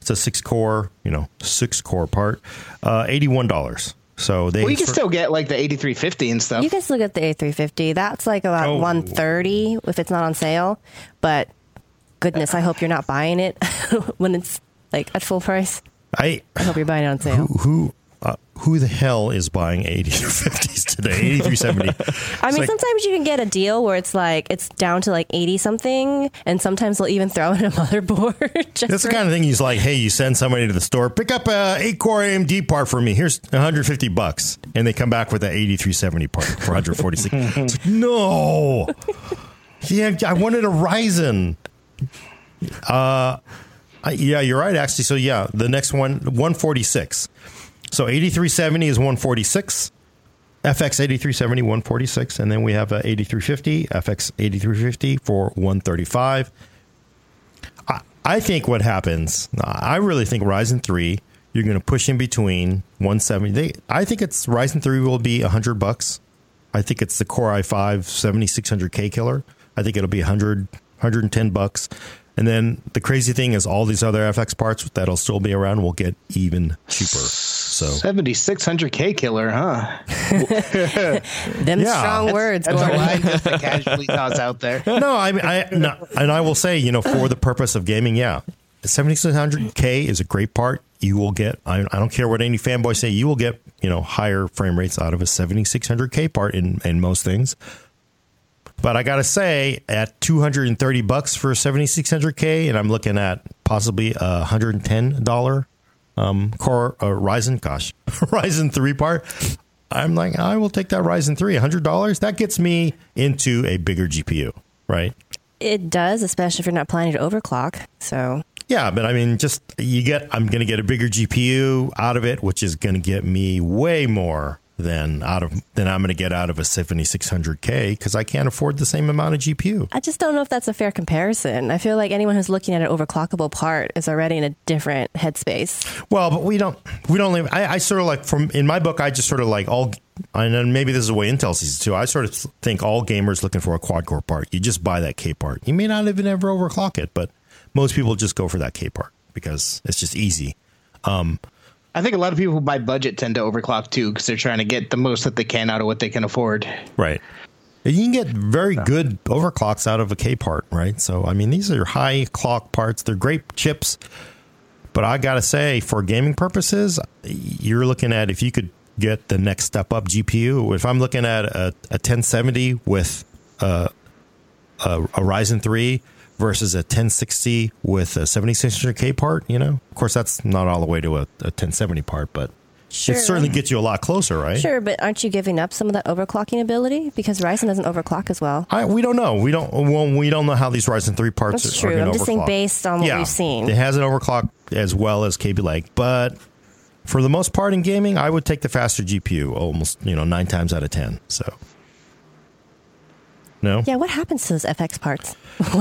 It's a six core, you know, six core part, uh, eighty one dollars. So they Well, you can sort- still get like the 8350 and stuff. You can still get the 8350. That's like about Oh. 130 if it's not on sale. But goodness, I hope you're not buying it when it's like at full price. I I hope you're buying it on sale. who uh, who the hell is buying 8350s today? 8370 I mean, like- sometimes you can get a deal where it's like it's down to like 80 something, and sometimes they'll even throw in a motherboard. just that's the kind of thing he's like hey you send somebody to the store pick up a 8 core amd part for me. Here's 150 bucks. And they come back with an 8370 part for 146 like, no. Yeah i wanted a ryzen. Uh I, yeah you're right actually. So yeah the next one 146 so 8370 is 146 FX 8370 146 and then we have uh, a 8350 FX 8350 for 135 I, I think what happens I really think Ryzen 3 you're going to push in between 170 they, I think it's Ryzen 3 will be 100 bucks. I think it's the Core i5 7600K killer. I think it'll be 100 110 bucks. And then the crazy thing is all these other FX parts that'll still be around will get even cheaper so 7600K killer, huh? Them Yeah. strong words, That's a Gordon. line just to casually toss out there. no, I mean, I no, and I will say, you know, for the purpose of gaming, yeah, seventy six hundred K is a great part. You will get. I, I don't care what any fanboys say. You will get, you know, higher frame rates out of a seventy six hundred K part in in most things. But I gotta say, at two hundred and thirty bucks for seventy six hundred K, and I'm looking at possibly a hundred and ten dollar um, Core uh, Ryzen, gosh, Ryzen three part. I'm like, I will take that Ryzen three, hundred dollars. That gets me into a bigger GPU, right? It does, especially if you're not planning to overclock. So Yeah, but I mean, just you get. I'm going to get a bigger GPU out of it, which is going to get me way more than out of than I'm going to get out of a 7600K because I can't afford the same amount of GPU. I just don't know if that's a fair comparison. I feel like anyone who's looking at an overclockable part is already in a different headspace. Well, but we don't. We don't. Live, I, I sort of like from in my book. I just sort of like all. And then maybe this is the way Intel sees it too. I sort of think all gamers looking for a quad core part. You just buy that K part. You may not even ever overclock it, but most people just go for that K part because it's just easy. Um, I think a lot of people by budget tend to overclock too because they're trying to get the most that they can out of what they can afford. Right. You can get very good overclocks out of a K part, right? So, I mean, these are high clock parts. They're great chips. But I got to say, for gaming purposes, you're looking at if you could get the next step up GPU. If I'm looking at a, a 1070 with a, a, a Ryzen 3 versus a 1060 with a 7600K part, you know, of course, that's not all the way to a, a 1070 part, but Sure. it certainly gets you a lot closer, right? Sure, but aren't you giving up some of that overclocking ability because Ryzen doesn't overclock as well? I, we don't know. We don't. Well, we don't know how these Ryzen three parts That's are, true. are I'm just saying based on what yeah, we've seen. It hasn't overclocked as well as Kaby Lake, but for the most part in gaming, I would take the faster GPU almost you know nine times out of ten. So no, Yeah, what happens to those FX parts?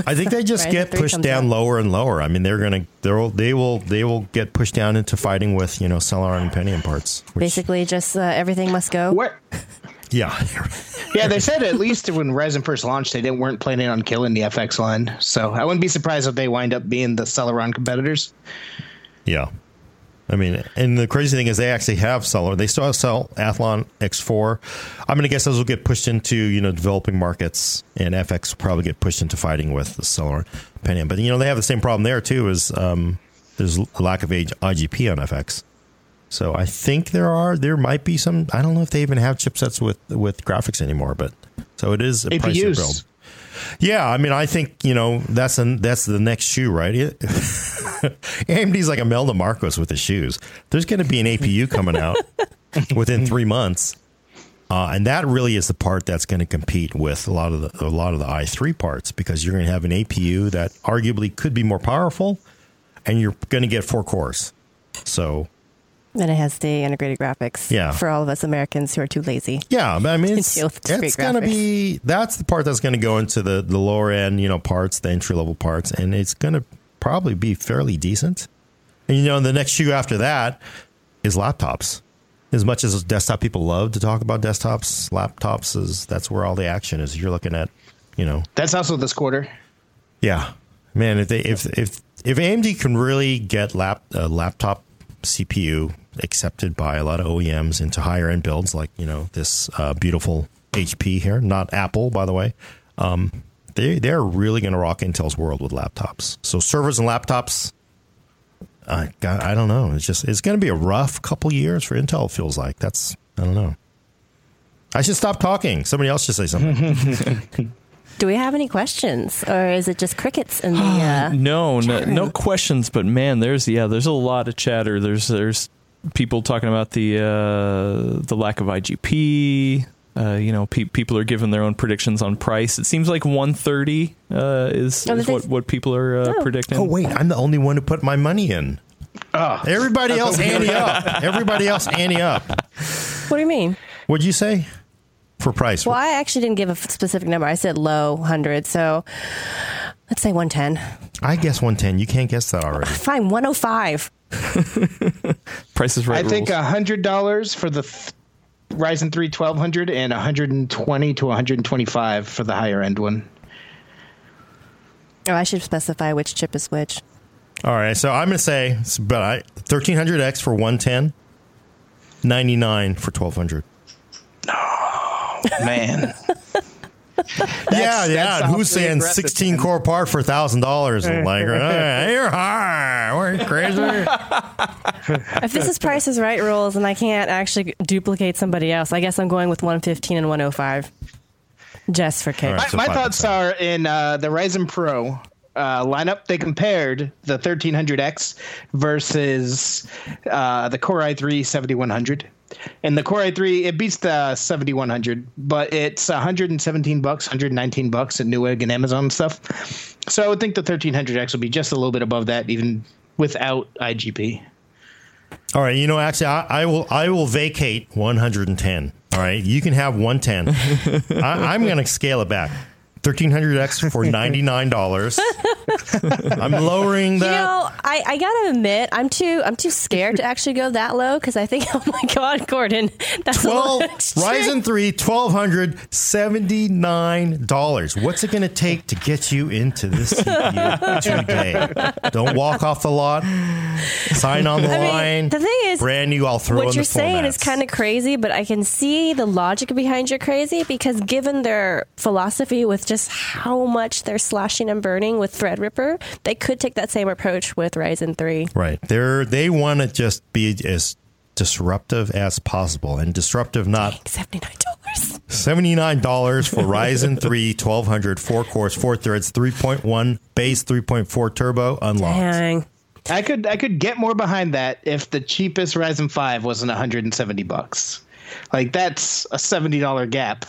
I think they just get pushed down out. lower and lower. I mean, they're gonna they'll they will they will get pushed down into fighting with you know Celeron and Pentium parts. which- Basically, just uh, everything must go. What? yeah, Yeah, they said at least when Ryzen first launched, they didn't weren't planning on killing the FX line. So I wouldn't be surprised if they wind up being the Celeron competitors. Yeah. I mean, and the crazy thing is they actually have seller. They still sell Athlon X4. I'm going to guess those will get pushed into, you know, developing markets and FX will probably get pushed into fighting with the Celeron Pentium. But, you know, they have the same problem there too is um, there's a lack of age IGP on FX. So I think there are, there might be some, I don't know if they even have chipsets with, with graphics anymore, but so it is a price to build. Yeah, I mean, I think you know that's an, that's the next shoe, right? It, AMD's like a Imelda Marcos with the shoes. There's going to be an APU coming out within three months, uh, and that really is the part that's going to compete with a lot of the a lot of the i3 parts because you're going to have an APU that arguably could be more powerful, and you're going to get four cores. So And it has the integrated graphics Yeah. for all of us Americans who are too lazy. Yeah, but I mean, it's, deal with discrete it's going to be that's the part that's going to go into the the lower end, you know, parts, the entry level parts, and it's going to probably be fairly decent. And you know, the next shoe after that is laptops. As much as desktop people love to talk about desktops, laptops is that's where all the action is. You're looking at, you know, That's also this quarter. yeah, man. If they if if if AMD can really get lap uh, laptop CPU accepted by a lot of OEMs into higher end builds, like you know this uh, beautiful HP here, not Apple, by the way. Um, they they're really going to rock Intel's world with laptops. So servers and laptops. I God, I don't know. It's just it's going to be a rough couple years for Intel. It feels like that's I don't know. I should stop talking. Somebody else should say something. Do we have any questions, or is it just crickets in the? Uh, No, no, no questions. But man, there's yeah, there's a lot of chatter. There's there's people talking about the uh, the lack of IGP. Uh, you know, pe- people are giving their own predictions on price. It seems like 130 uh, is, Oh, is what what people are uh, Oh. predicting. Oh wait, I'm the only one who put my money in. Oh, Everybody else That's ante up. Everybody else ante up. what do you mean? What'd you say for price? Well, I actually didn't give a specific number. I said low hundred, so let's say one ten. I guess 110. You can't guess that already. Fine, one hundred five. Price is right. I think rules. hundred dollars for the th- Ryzen 3 1200 and 120 to 125 for the higher end one. Oh, I should specify which chip is which. All right, so I'm going to say, but I 1300X for 110, 99 for 1200. Man, yeah, yeah. that's And who's saying aggressive, 16 man. core part for thousand dollars? Like, hey, you're high. We're crazy. If this is Price is Right rules and I can't actually duplicate somebody else, I guess I'm going with 115 and 105. Just for kicks. All right. my, so my thoughts 5%. are in uh, the Ryzen Pro uh, lineup, they compared the 1300X versus uh, the Core i3 7100. And the Core i3 it beats the 7100, but it's 117 bucks, 119 bucks at Newegg and Amazon and stuff. So I would think the 1300X would be just a little bit above that, even without IGP. All right, you know, actually, I, I will I will vacate 110. All right, you can have 110. I, I'm going to scale it back. 1300X for $99. I'm lowering that. You know, I, I gotta admit, I'm too I'm too scared to actually go that low because I think, oh my god, Gordon, that's a 12 little. Ryzen 3 $1279. What's it going to take to get you into this CPU today? Don't walk off the lot. Sign on the I mean, line. the thing is, brand new I'll throw in what the you're saying is kind of crazy, but I can see the logic behind your crazy because given their philosophy with just how much they're slashing and burning with Threadripper, they could take that same approach with Ryzen 3. Right. They're they want to just be as disruptive as possible and disruptive not $79. $79 for Ryzen 3 1200 4 cores 4 threads 3.1 base 3.4 turbo unlocked. Dang. I could I could get more behind that if the cheapest Ryzen 5 wasn't 170 bucks. Like that's a $70 gap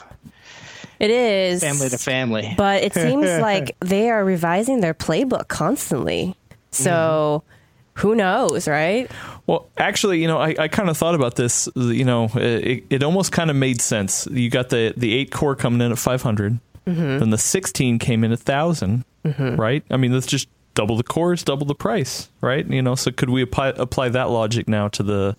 It is. family to family. But it seems like they are revising their playbook constantly. So mm-hmm. who knows, right? Well, actually, you know, I, I kind of thought about this. You know, it, it almost kind of made sense. You got the the eight core coming in at 500, mm-hmm. then the 16 came in at 1000 mm-hmm. right? I mean, that's just double the cores, double the price, right? You know, so could we apply apply that logic now to the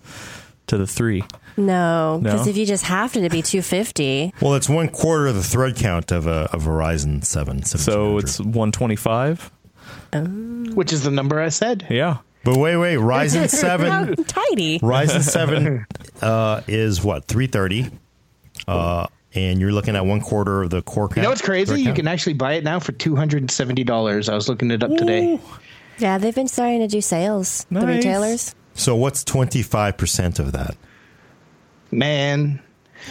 to the three? No, because No? if you just have to, it to be 250. Well, it's one quarter of the thread count of a, of a Ryzen 7. So it's 125. which is the number I said. Yeah. But wait, wait, Ryzen How 7 tidy. Ryzen 7 uh, is what 330 uh, and you're looking at one quarter of the core count. You know what's crazy? You can actually buy it now for $270. I was looking it up today. Yeah, they've been starting to do sales, the Nice. retailers. So what's 25% of that? Man,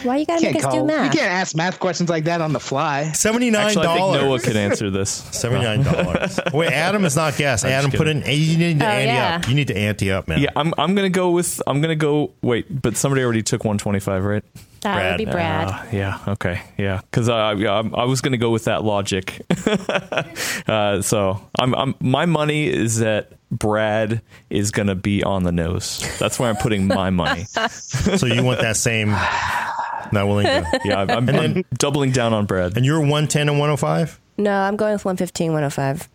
Why you gotta make us call, do math? you can't ask math questions like that on the fly. $79. Actually, I think Noah could answer this. Seventy-nine dollars. Wait, Adam is not guessed. Adam, put in. You need to Oh, ante yeah. up. You need to ante up, man. Yeah, I'm I'm gonna go with I'm gonna go. Wait, but somebody already took 125, right? That would be Brad. Uh, yeah. Okay. Yeah. Because I, I'm- I was going to go with that logic. uh, so I'm, I'm my money is that Brad is going to be on the nose. That's where I'm putting my money. So you want that same? Not willing to. Yeah. I'm, I'm, I'm doubling down on Brad. And you're one ten and one hundred five. No, I'm going with 115, 105.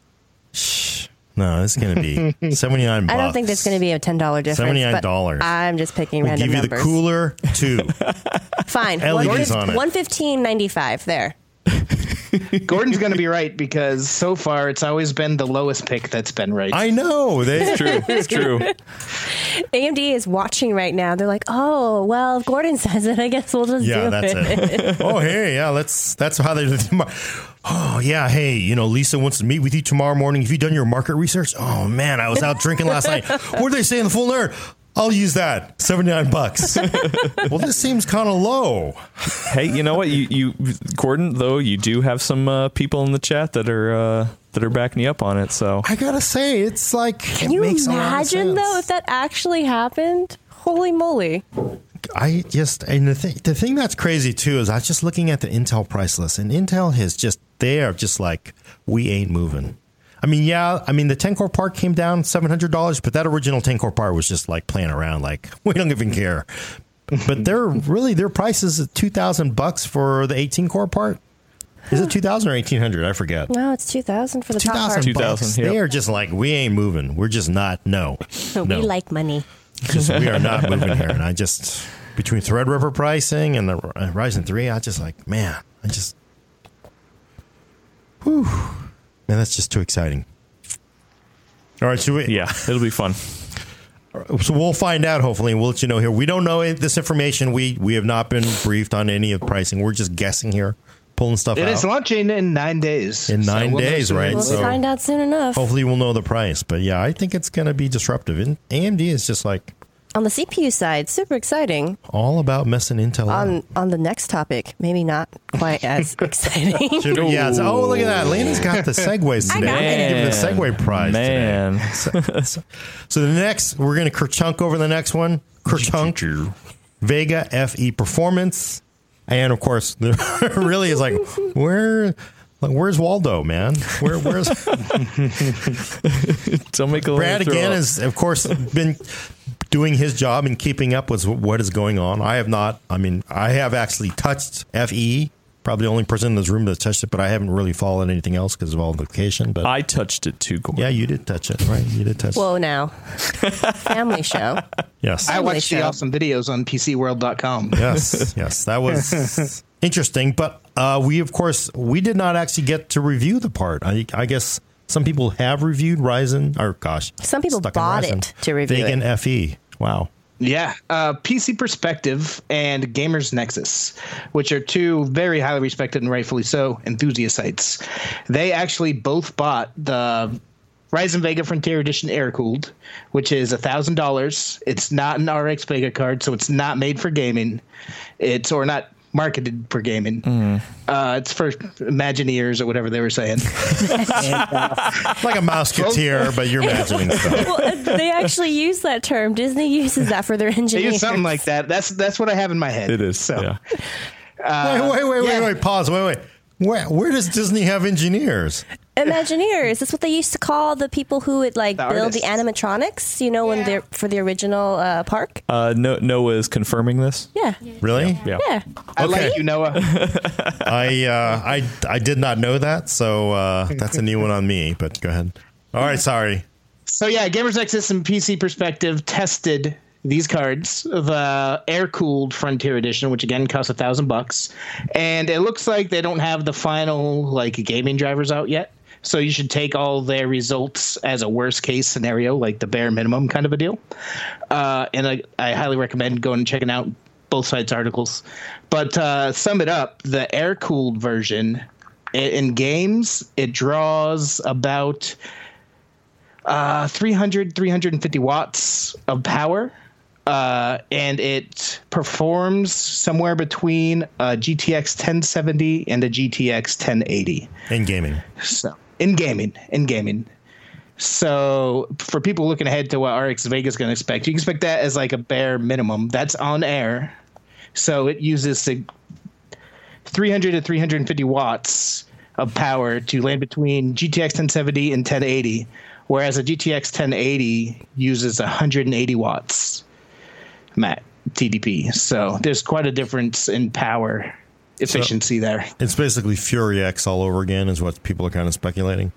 No, it's going to be seventy nine. I don't think there's going to be a $10 difference. $79. I'm just picking We'll random give you numbers. the cooler too. Fine. LEDs on it. 115.95 there. Gordon's going to be right because so far it's always been the lowest pick that's been right. I know. They, True. It's true. AMD is watching right now. They're like, "Oh, well, if Gordon says it, I guess we'll just yeah, do that's it. oh, hey, yeah, let's. That's how they. Oh yeah, hey, you know, Lisa wants to meet with you tomorrow morning. Have you done your market research? Oh man, I was out drinking last night. What did they say in the full nerd? I'll use that. Seventy nine bucks. well, this seems kind of low. hey, you know what? You, you, Gordon, though, you do have some uh, people in the chat that are uh, that are backing you up on it. So I gotta say, it's like Can you imagine though if that actually happened? Holy moly! I just and the thing the thing that's crazy too is I was just looking at the Intel price list and Intel has just they are just like we ain't moving. I mean, yeah, I mean the 10 core part came down seven hundred dollars, but that original 10 core part was just like playing around, like we don't even care. but they're really their price is two thousand bucks for the 18 core part. Is it two thousand or eighteen hundred? I forget. No, it's 2000 for the Two top part. 2000, yep. They are just like we ain't moving. We're just not. No, We like money. just we are not moving here. And I just between Threadripper pricing and the Ryzen three, I just like man, I just, whew, man, that's just too exciting. All right, so we, yeah, it'll be fun. so we'll find out. Hopefully, and we'll let you know here. We don't know it- this information. We we have not been briefed on any of the pricing. We're just guessing here, pulling stuff It out. is launching in nine days. In So nine we'll days, right? We'll So- find out soon enough. Hopefully, we'll know the price. But yeah, I think it's going to be disruptive. And AMD is just like on the CPU side, super exciting. All about messing Intel up. On on the next topic, maybe not quite as exciting. Should- yeah. it's- oh, look at that. Alaina's got the segues I today. got I'm going to give her the segue prize Man. today. So, so the next, we're going to kerchunk over the next one. Kerchunk. Vega FE Performance. And of course, there really is like, where. Like, where's Waldo, man? Where, where's Don't make a Brad again up. has, of course, been doing his job and keeping up with what is going on. I have not. I mean, I have actually touched FE. Probably the only person in this room that touched it, but I haven't really followed anything else because of all the vacation. But I touched it too, Gordon. yeah, you did touch it, right? You did touch. Whoa, now, family show. it. Yes, I watched the show. awesome videos on PCWorld.com. yes, yes. That was interesting. But uh, we, of course, we did not actually get to review the part. I, I guess some people have reviewed Ryzen, or gosh, Some people bought it to review Vega it. FE. Wow. Yeah, uh, PC Perspective and Gamers Nexus, which are two very highly respected and rightfully so enthusiast sites. They actually both bought the Ryzen Vega Frontier Edition air cooled, which is thousand dollars. It's not an RX Vega card, so it's not made for gaming. It's or not marketed for gaming. Uh, it's for Imagineers or whatever they were saying. Like a Mouseketeer, but you're imagining stuff. Well, uh, they actually use that term. Disney uses that for their They engineers. use something like that. That's that's what I have in my head. It is. So. yeah. wait, wait, wait, yeah. wait, wait. Pause. Wait, wait. Where, where does Disney have engineers? Imagineers. That's what they used to call the people who would like The build the animatronics. You know, when they're for the original uh, park. Uh, no, Noah is confirming this. Yeah, Really? Yeah. yeah. I Okay. like you, Noah. I uh, I I did not know that, so uh, that's a new one on me. But go ahead. All right, sorry. So yeah, Gamers Nexus and PC Perspective tested these cards, the air cooled Frontier Edition, which again costs a thousand bucks, and it looks like they don't have the final like gaming drivers out yet. So you should take all their results as a worst case scenario, like the bare minimum kind of a deal. Uh, and I, I highly recommend going and checking out both sides' articles. But uh, sum it up, the air cooled version in games it draws about uh, 300 350 watts of power uh, and it performs somewhere between a GTX 1070 and a GTX 1080 In gaming. so in gaming in gaming so for people looking ahead to what RX Vega is going to expect, you can expect that as like a bare minimum. That's on air, so it uses sig- 300 to 350 watts of power to land between GTX 1070 and 1080, whereas a GTX 1080 uses 180 watts mat TDP. So there's quite a difference in power efficiency there. It's basically Fury X all over again, is what people are kind of speculating.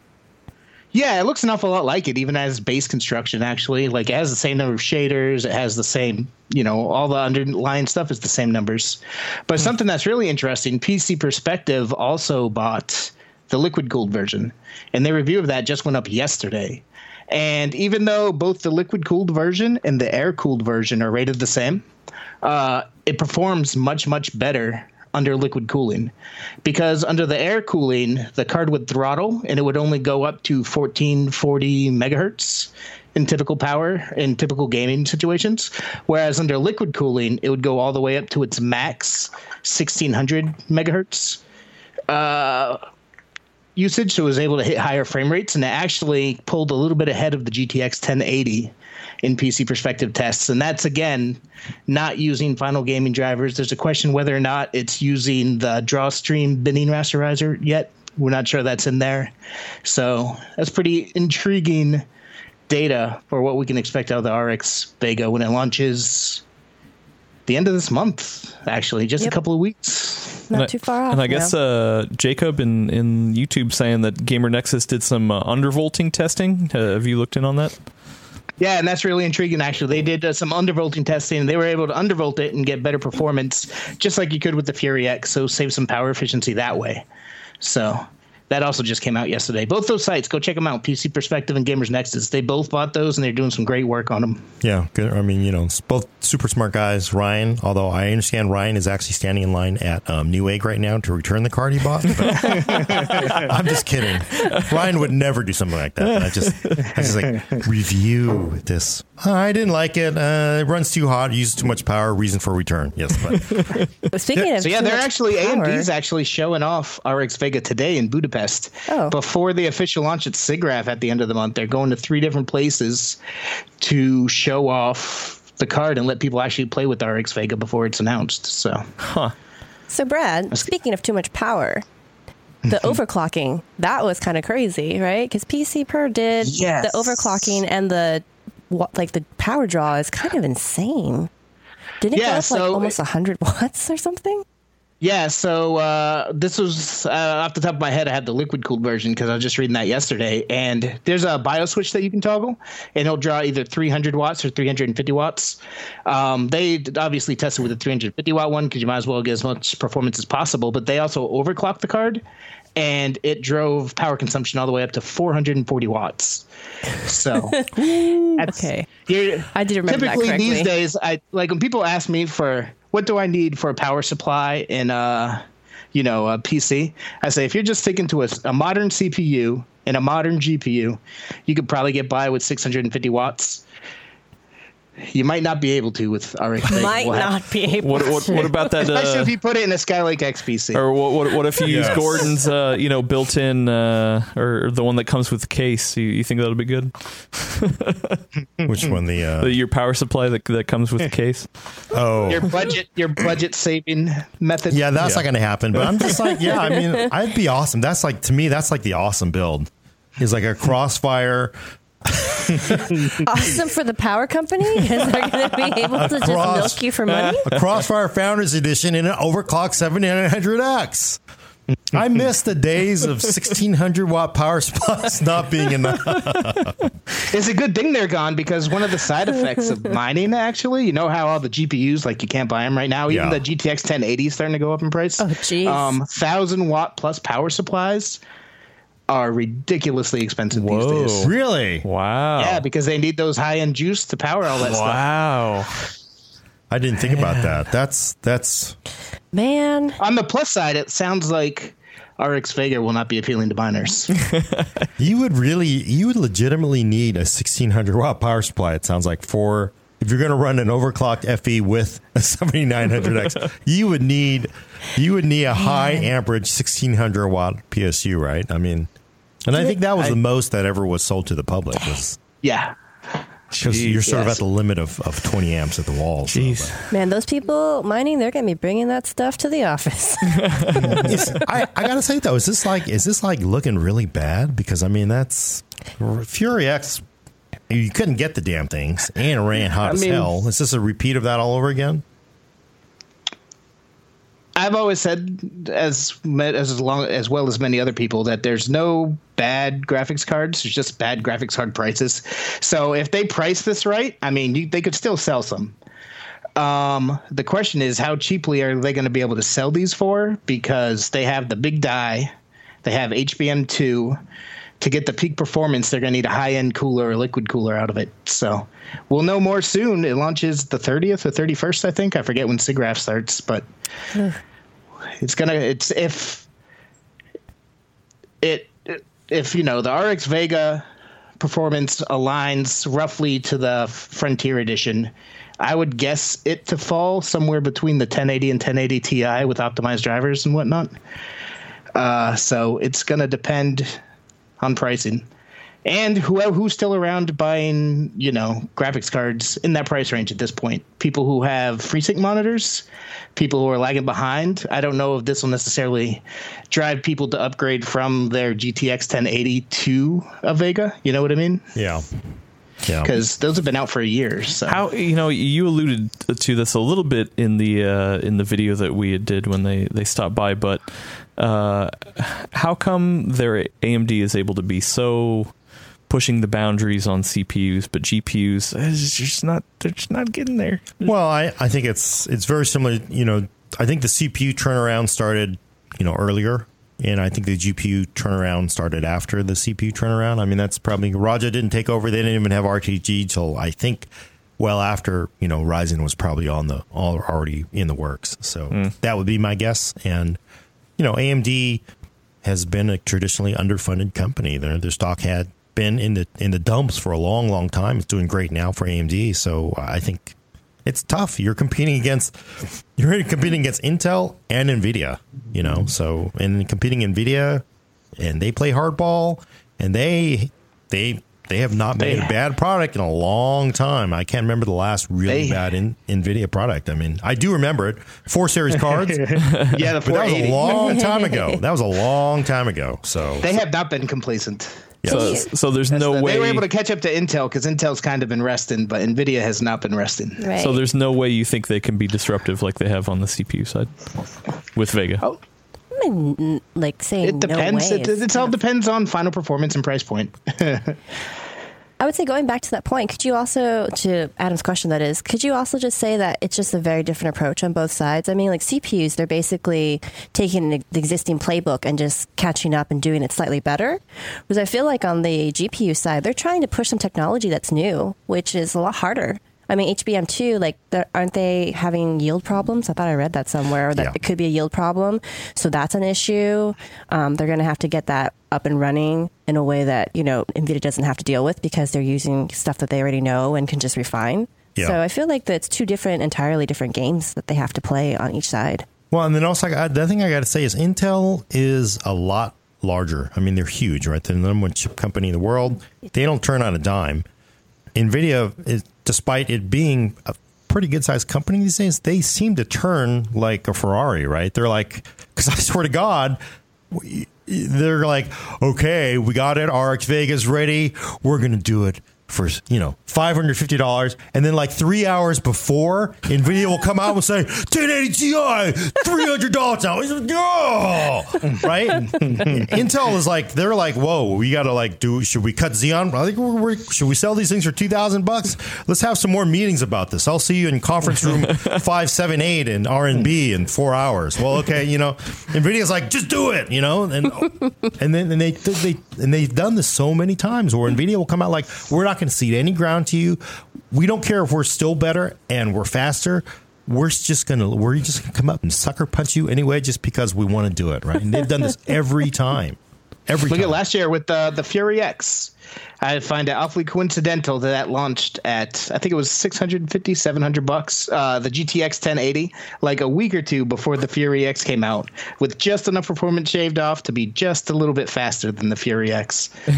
Yeah, it looks an awful lot like it, even as base construction. Actually, like it has the same number of shaders. It has the same, you know, all the underlying stuff is the same numbers. But something that's really interesting, PC Perspective also bought the liquid cooled version, and their review of that just went up yesterday. And even though both the liquid cooled version and the air cooled version are rated the same, uh, it performs much much better under liquid cooling. Because under the air cooling the card would throttle and it would only go up to 1440 megahertz in typical power in typical gaming situations. Whereas under liquid cooling it would go all the way up to its max 1600 megahertz. Uh, usage so it was able to hit higher frame rates and it actually pulled a little bit ahead of the GTX 1080 in PC perspective tests. And that's again not using final gaming drivers. There's a question whether or not it's using the drawstream binning rasterizer yet. We're not sure that's in there. So that's pretty intriguing data for what we can expect out of the RX Vega when it launches the end of this month actually just Yep. a couple of weeks Not And I- too far off. And I guess uh, Jacob in, in YouTube saying that Gamer Nexus did some uh, undervolting testing. Uh, have you looked in on that? Yeah, and that's really intriguing. Actually, they did uh, some undervolting testing, and they were able to undervolt it and get better performance, just like you could with the Fury X. So save some power efficiency that way. So that also just came out yesterday. Both those sites, go check them out. PC Perspective and Gamers Nexus. They both bought those, and they're doing some great work on them. Yeah, good. I mean, you know, both super smart guys. Ryan, although I understand Ryan is actually standing in line at um, Newegg right now to return the card he bought. But I'm just kidding. Ryan would never do something like that. I just, I just like review this. "Oh, I didn't like it. Uh, it runs too hot. Uses too much power. Reason for return. Yes, but Speaking of So yeah, they're actually power- AMD's actually showing off RX Vega today in Budapest. Oh. Before the official launch at SIGGRAPH at the end of the month, they're going to three different places to show off the card and let people actually play with the RX Vega before it's announced. So So, Brad, speaking of too much power, the Mm-hmm. overclocking, that was kind of crazy, right? Because PC Per did Yes. the overclocking and the what, like the power draw is kind of insane. Didn't it Yeah, go up like so- almost 100 watts or something? Yeah, so uh, this was uh, off the top of my head. I had the liquid cooled version because I was just reading that yesterday. And there's a BIOS switch that you can toggle, and it'll draw either 300 watts or 350 watts. Um, they obviously tested with the 350 watt one because you might as well get as much performance as possible. But they also overclocked the card, and it drove power consumption all the way up to 440 watts. So that's, Okay. you're- I did remember that typically correctly. these days i like when people ask me for what do i need for a power supply in a, you know a pc i say if you're just sticking to a, a modern cpu and a modern gpu you could probably get by with 650 watts you might not be able to with RX. Vega. Might We'll not be able What what, to. what about that? Especially Uh, if you put it in a Skylake XPC. or what, what what if you use Gordon's uh, you know built-in uh, or the one that comes with the case? You, you think that'll be good? which one? The uh, The, your power supply that that comes with the case. oh, your budget, your budget saving method. Yeah, that's Yeah. not going to happen. But I'm just like, yeah, I mean, I'd be awesome. That's like to me, that's like the awesome build. Is like a crossfire. awesome for the power company because they're going to be able to just Across- milk you for money. a Crossfire Founders Edition in an overclock 7900X. I miss the days of 1600 watt power supplies not being enough. It's a good thing they're gone because one of the side effects of mining, actually, you know how all the GPUs, like you can't buy them right now. Even Yeah. the GTX 1080 is starting to go up in price. Oh, jeez. Um, thousand watt plus power supplies are ridiculously expensive these days. Really? Wow. Yeah, because they need those high end juice to power all that stuff. Wow. I didn't think about that. That's that's Man, On the plus side, it sounds like RX Vega will not be appealing to miners. you would really you would legitimately need a 1600 watt power supply. It sounds like for if you're going to run an overclocked FE with a 7900X, you would need you would need a high amperage 1600 watt PSU, right? I mean, and I think that was the most that ever was sold to the public was yeah. because you're sort of yes. at the limit of, of 20 amps at the wall. so, Jeez. but- man, those people mining, they're going to be bringing that stuff to the office. Is- I, I gotta say though, is this like is this like looking really bad? Because I mean, that's Fury X. You couldn't get the damn things, and it ran hot I as mean- hell. Is this a repeat of that all over again? I've always said, as as long as well as many other people, that there's no bad graphics cards. There's just bad graphics card prices. So if they price this right, I mean, you, they could still sell some. Um, the question is, how cheaply are they going to be able to sell these for? Because they have the big die, they have HBM two. To get the peak performance, they're going to need a high end cooler or liquid cooler out of it. So we'll know more soon. It launches the 30th or 31st, I think. I forget when SIGGRAPH starts, but it's gonna it's if it if you know the RX Vega performance aligns roughly to the Frontier edition, I would guess it to fall somewhere between the 1080 and 1080 Ti with optimized drivers and whatnot. Uh, so it's gonna depend on pricing. And who who's still around buying, you know, graphics cards in that price range at this point? People who have FreeSync monitors, people who are lagging behind. I don't know if this will necessarily drive people to upgrade from their GTX 1080 to a Vega. You know what I mean? Yeah, yeah. Because those have been out for a year. So How you know you alluded to this a little bit in the uh, in the video that we did when they they stopped by, but uh, how come their AMD is able to be so pushing the boundaries on CPUs, but GPUs is just not they're just not getting there. Well, I, I think it's it's very similar. You know, I think the CPU turnaround started you know earlier and I think the GPU turnaround started after the CPU turnaround. I mean, that's probably Raja didn't take over. They didn't even have RTG till I think well after you know Ryzen was probably on the all already in the works. So Mm. that would be my guess. And you know, AMD has been a traditionally underfunded company. Their their stock had been in the in the dumps for a long, long time. It's doing great now for AMD. So I think it's tough. You're competing against you're competing against Intel and Nvidia. You know, so and competing Nvidia, and they play hardball, and they they they have not made They- a bad product in a long time. I can't remember the last really They- bad in, Nvidia product. I mean, I do remember it. Four series cards, Yeah, the that was a long time ago. That was a long time ago. So They have not been complacent. So, so there's no the- way. they were able to catch up to Intel because Intel's kind of been resting, but Nvidia has not been resting. Right. So there's no way you think they can be disruptive like they have on the CPU side with Vega. Oh, Mean, like saying it depends. No way it, it all depends on final performance and price point. I would say going back to that point, could you also, to Adam's question, that is, could you also just say that it's just a very different approach on both sides? I mean, like CPUs, they're basically taking the existing playbook and just catching up and doing it slightly better. Whereas I feel like on the GPU side, they're trying to push some technology that's new, which is a lot harder. I mean, HBM2, like, aren't they having yield problems? I thought I read that somewhere that Yeah. it could be a yield problem. So that's an issue. Um, they're going to have to get that up and running in a way that, you know, NVIDIA doesn't have to deal with because they're using stuff that they already know and can just refine. Yeah. So I feel like that's two different, entirely different games that they have to play on each side. Well, and then also, the other thing I got to say is Intel is a lot larger. I mean, they're huge, right? They're the number one chip company in the world. They don't turn on a dime. Nvidia, is, despite it being a pretty good sized company these days, they seem to turn like a Ferrari, right? They're like, because I swear to God, they're like, okay, we got it. RX Vega's ready. We're going to do it for, you know, $550. And then like three hours before, NVIDIA will come out and say, 1080 Ti, $300 now. It's like, No! Right? Intel is like, they're like, whoa, we got to like do, should we cut Xeon? I think we're, we're, should we sell these things for 2000 bucks? Let's have some more meetings about this. I'll see you in conference room 578 in RNB in four hours. Well, okay, you know, NVIDIA's like, just do it, you know? And and then and they, they and they've done this so many times where NVIDIA will come out like, we're not going to cede any ground to you. We don't care if we're still better and we're faster. We're just gonna we're just gonna come up and sucker punch you anyway, just because we want to do it, right? And they've done this every time, every Look time. at last year with the the Fury X. I find it awfully coincidental that that launched at I think it was 650 700 bucks uh, the GTX 1080 like a week or two before the Fury X came out with just enough performance shaved off to be just a little bit faster than the Fury X.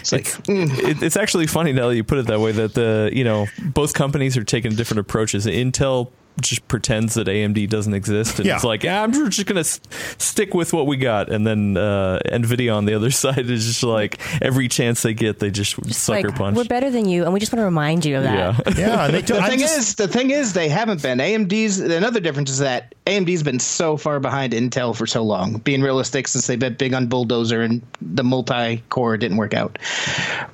It's like mm, it, it's actually funny now that you put it that way that the you know both companies are taking different approaches. Intel just pretends that AMD doesn't exist, and Yeah. it's like ah, I'm just gonna s- stick with what we got, and then uh, Nvidia on the other side is just like every chance they get, they just, Just sucker like, punch. we're better than you, and we just want to remind you of that. yeah, yeah, they do, the thing just- is, the thing is, they haven't been. AMD's another difference is that AMD's been so far behind Intel for so long. Being realistic, since they've been big on Bulldozer and the multi-core didn't work out.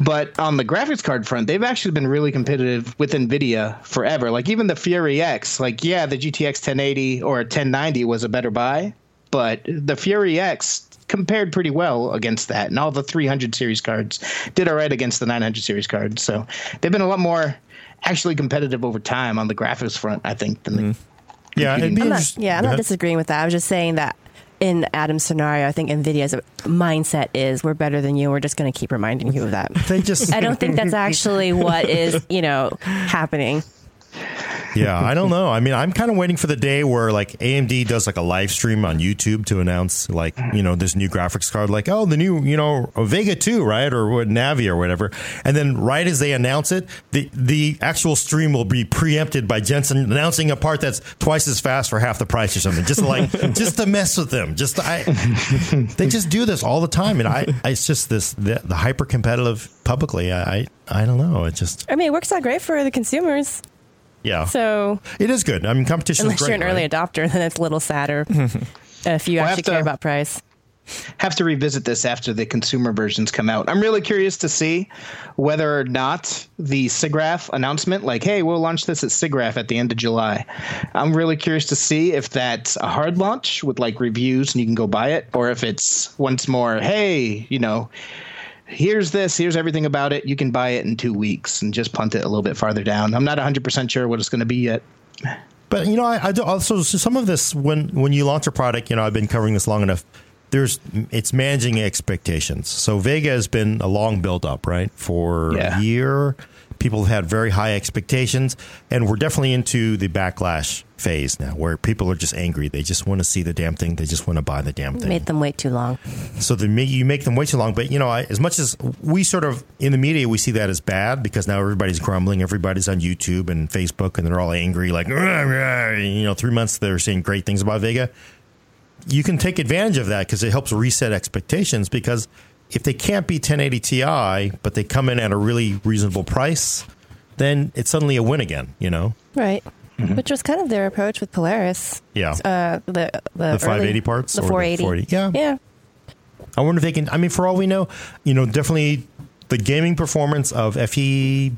But on the graphics card front, they've actually been really competitive with Nvidia forever. Like even the Fury X, like yeah, the GTX 1080 or 1090 was a better buy, but the Fury X compared pretty well against that, and all the 300 series cards did all right against the 900 series cards. So they've been a lot more actually competitive over time on the graphics front, I think, than the mm-hmm. yeah, it'd be I'm not, yeah, I'm not disagreeing with that. I was just saying that in Adam's scenario, I think NVIDIA's mindset is we're better than you. We're just going to keep reminding you of that. They just I don't think that's actually what is, you know, happening. Yeah, I don't know. I mean, I'm kind of waiting for the day where like AMD does like a live stream on YouTube to announce like you know this new graphics card, like oh the new you know Vega two right or what Navi or whatever, and then right as they announce it, the the actual stream will be preempted by Jensen announcing a part that's twice as fast for half the price or something, just like just to mess with them. Just I, they just do this all the time, and I, I it's just this the, the hyper competitive publicly. I, I I don't know. It just I mean, it works out great for the consumers. Yeah, So it is good. I mean, competition unless is great. you're an early right? adopter, then it's a little sadder if you Well, actually after- care about price. have to revisit this after the consumer versions come out. I'm really curious to see whether or not the SIGGRAPH announcement, like, hey, we'll launch this at SIGGRAPH at the end of July. I'm really curious to see if that's a hard launch with like reviews and you can go buy it, or if it's once more, hey, you know, here's this, here's everything about it. You can buy it in two weeks and just punt it a little bit farther down. I'm not 100% sure what it's going to be yet. But you know, I, I do also so some of this when when you launch a product, you know, I've been covering this long enough. There's it's managing expectations. So Vega has been a long build up, right, for Yeah. a year. People have had very high expectations, and we're definitely into the backlash phase now, where people are just angry. They just want to see the damn thing. They just want to buy the damn thing. Made them wait too long. So the you make them wait too long. But you know, I, as much as we sort of in the media we see that as bad because now everybody's grumbling, everybody's on YouTube and Facebook, and they're all angry. Like, you know, three months they're saying great things about Vega. You can take advantage of that because it helps reset expectations. Because if they can't be 1080 Ti, but they come in at a really reasonable price, then it's suddenly a win again. You know, Right. Which was kind of their approach with Polaris. yeah. Uh, the the, the early- 580 parts, the or 480. 480? Yeah, Yeah. I wonder if they can. I mean, for all we know, you know, definitely the gaming performance of FE.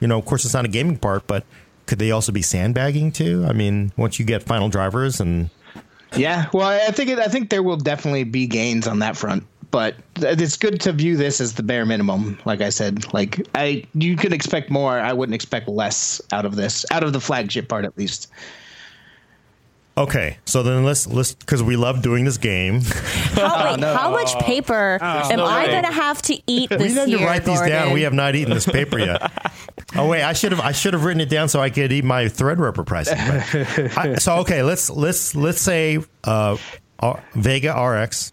You know, of course, it's not a gaming part, but could they also be sandbagging too? I mean, once you get final drivers and Yeah, well, I think it, I think there will definitely be gains on that front, but it's good to view this as the bare minimum. Like I said, like I you could expect more. I wouldn't expect less out of this, out of the flagship part at least. okay, so then let's let's because we love doing this game. How, wait, how much paper am no I going to have to eat this year? we need year? to write these down. We have not eaten this paper yet. oh wait, I should have I should have written it down so I could eat my Threadripper pricing. But I, so okay, let's let's let's say uh, Vega RX,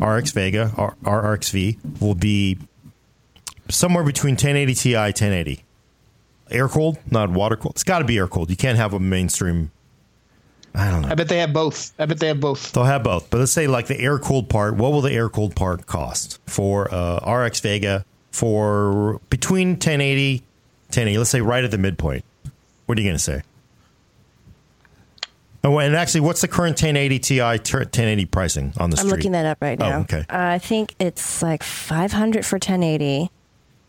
RX Vega, R- RXV will be somewhere between 1080 Ti, 1080. Air cooled, not water cooled. It's got to be air cooled. You can't have a mainstream. I don't know. I bet they have both. I bet they have both. They'll have both, but let's say like the air cooled part. What will the air cooled part cost for uh, RX Vega for between 1080, 1080? Let's say right at the midpoint. What are you going to say? Oh, and actually, what's the current 1080 Ti 1080 pricing on the I'm street? looking that up right now. Oh, now. okay. Uh, I think it's like 500 for 1080.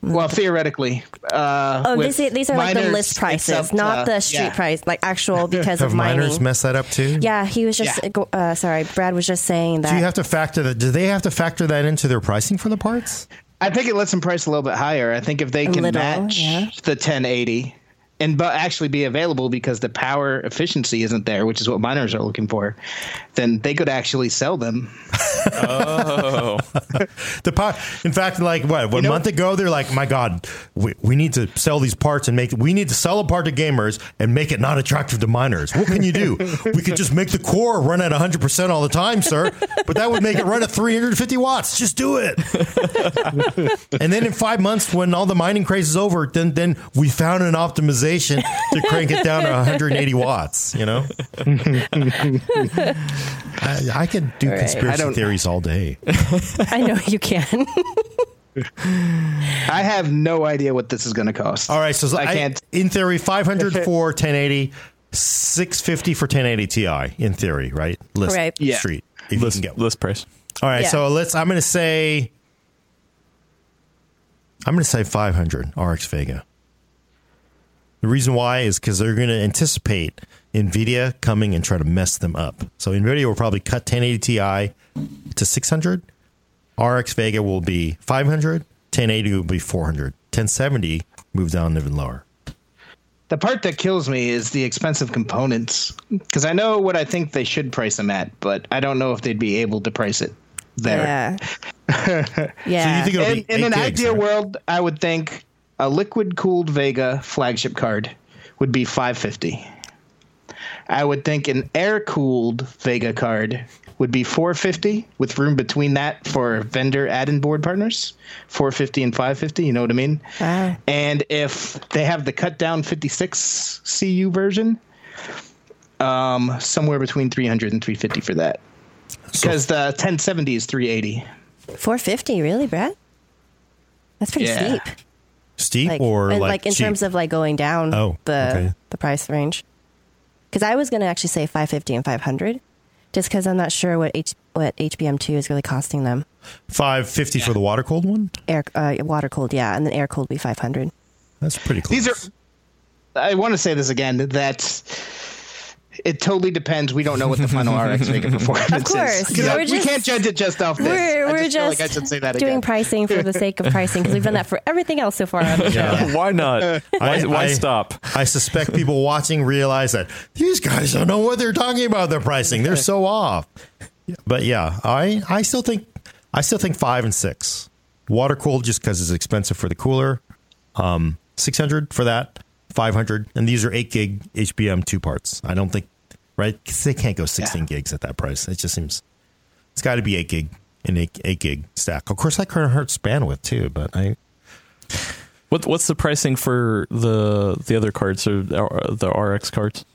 Well, theoretically. Uh, Oh, these, these are like the list prices, up to- not the street yeah. price, like actual because Have of miners mining. messed that up too? yeah, he was just Yeah. uh, sorry. Brad was just saying that. Do you have to factor that? Do they have to factor that into their pricing for the parts? I think it lets them price a little bit higher. I think if they can little, match yeah. the 1080 and but actually be available because the power efficiency isn't there, which is what miners are looking for, then they could actually sell them. Oh, The part, in fact, like what one know- month ago, they're like, "My God, we, we need to sell these parts and make. We need to sell a part to gamers and make it not attractive to miners. What can you do? we could just make the core run at 100 percent all the time, sir. But that would make it run at 350 watts. Just do it. and then in five months, when all the mining craze is over, then then we found an optimization to crank it down to 180 watts. You know, I, I could do Right. Conspiracy theories all day. I know you can. I have no idea what this is going to cost. All right, so I I can't- in theory, 500 for 1080, 650 for 1080 Ti. In theory, right? List Right. Yeah. street. If you list, can get list price. All right, Yeah. so let's. I'm going to say. I'm going to say 500 RX Vega. The reason why is because they're going to anticipate Nvidia coming and try to mess them up. So Nvidia will probably cut 1080 Ti to 600. RX Vega will be 500. 1080 will be 400. 1070 moves down even lower. The part that kills me is the expensive components because I know what I think they should price them at, but I don't know if they'd be able to price it there. yeah. So yeah. you think it'll in, be in eight an gigs, ideal right? world, I would think a liquid cooled Vega flagship card would be 550. I would think an air cooled Vega card would be 450 with room between that for vendor add-in board partners 450 and 550 you know what i mean Wow. and if they have the cut down 56 cu version um somewhere between 300 and 350 for that because the 1070 is 380 450, really, Brad? That's pretty Yeah. steep. Steep Like, or like, like in cheap? terms of like going down Oh, the okay. the price range. Because I was going to actually say 550 and 500, just because I'm not sure what H- what HBM two is really costing them. Five fifty for the water cooled one. Air uh, water cooled, yeah, and then air cooled be five hundred. That's pretty close. These are. I want to say this again. That it totally depends. We don't know what the final RX Vega performance Of course. is. 'Cause We're I- we just- can't judge it just off this. We're we're just, feel just, like I should say that doing again. pricing for the sake of pricing because we've done that for everything else so far on the show. why not? Why, I- why I- stop? I suspect people watching realize that these guys don't know what they're talking about. Their pricing, they're so off. But yeah, I I still think I still think five and six. Water cooled just because it's expensive for the cooler. Um, six hundred for that, five hundred, and these are eight gig HBM two parts. I don't think right 'Cause they can't go sixteen gigs at that price. It just seems it's got to be eight gig an eight, eight gig stack. Of course, that kind of hurts bandwidth too, but I What what's the pricing for the the other cards or the RX cards?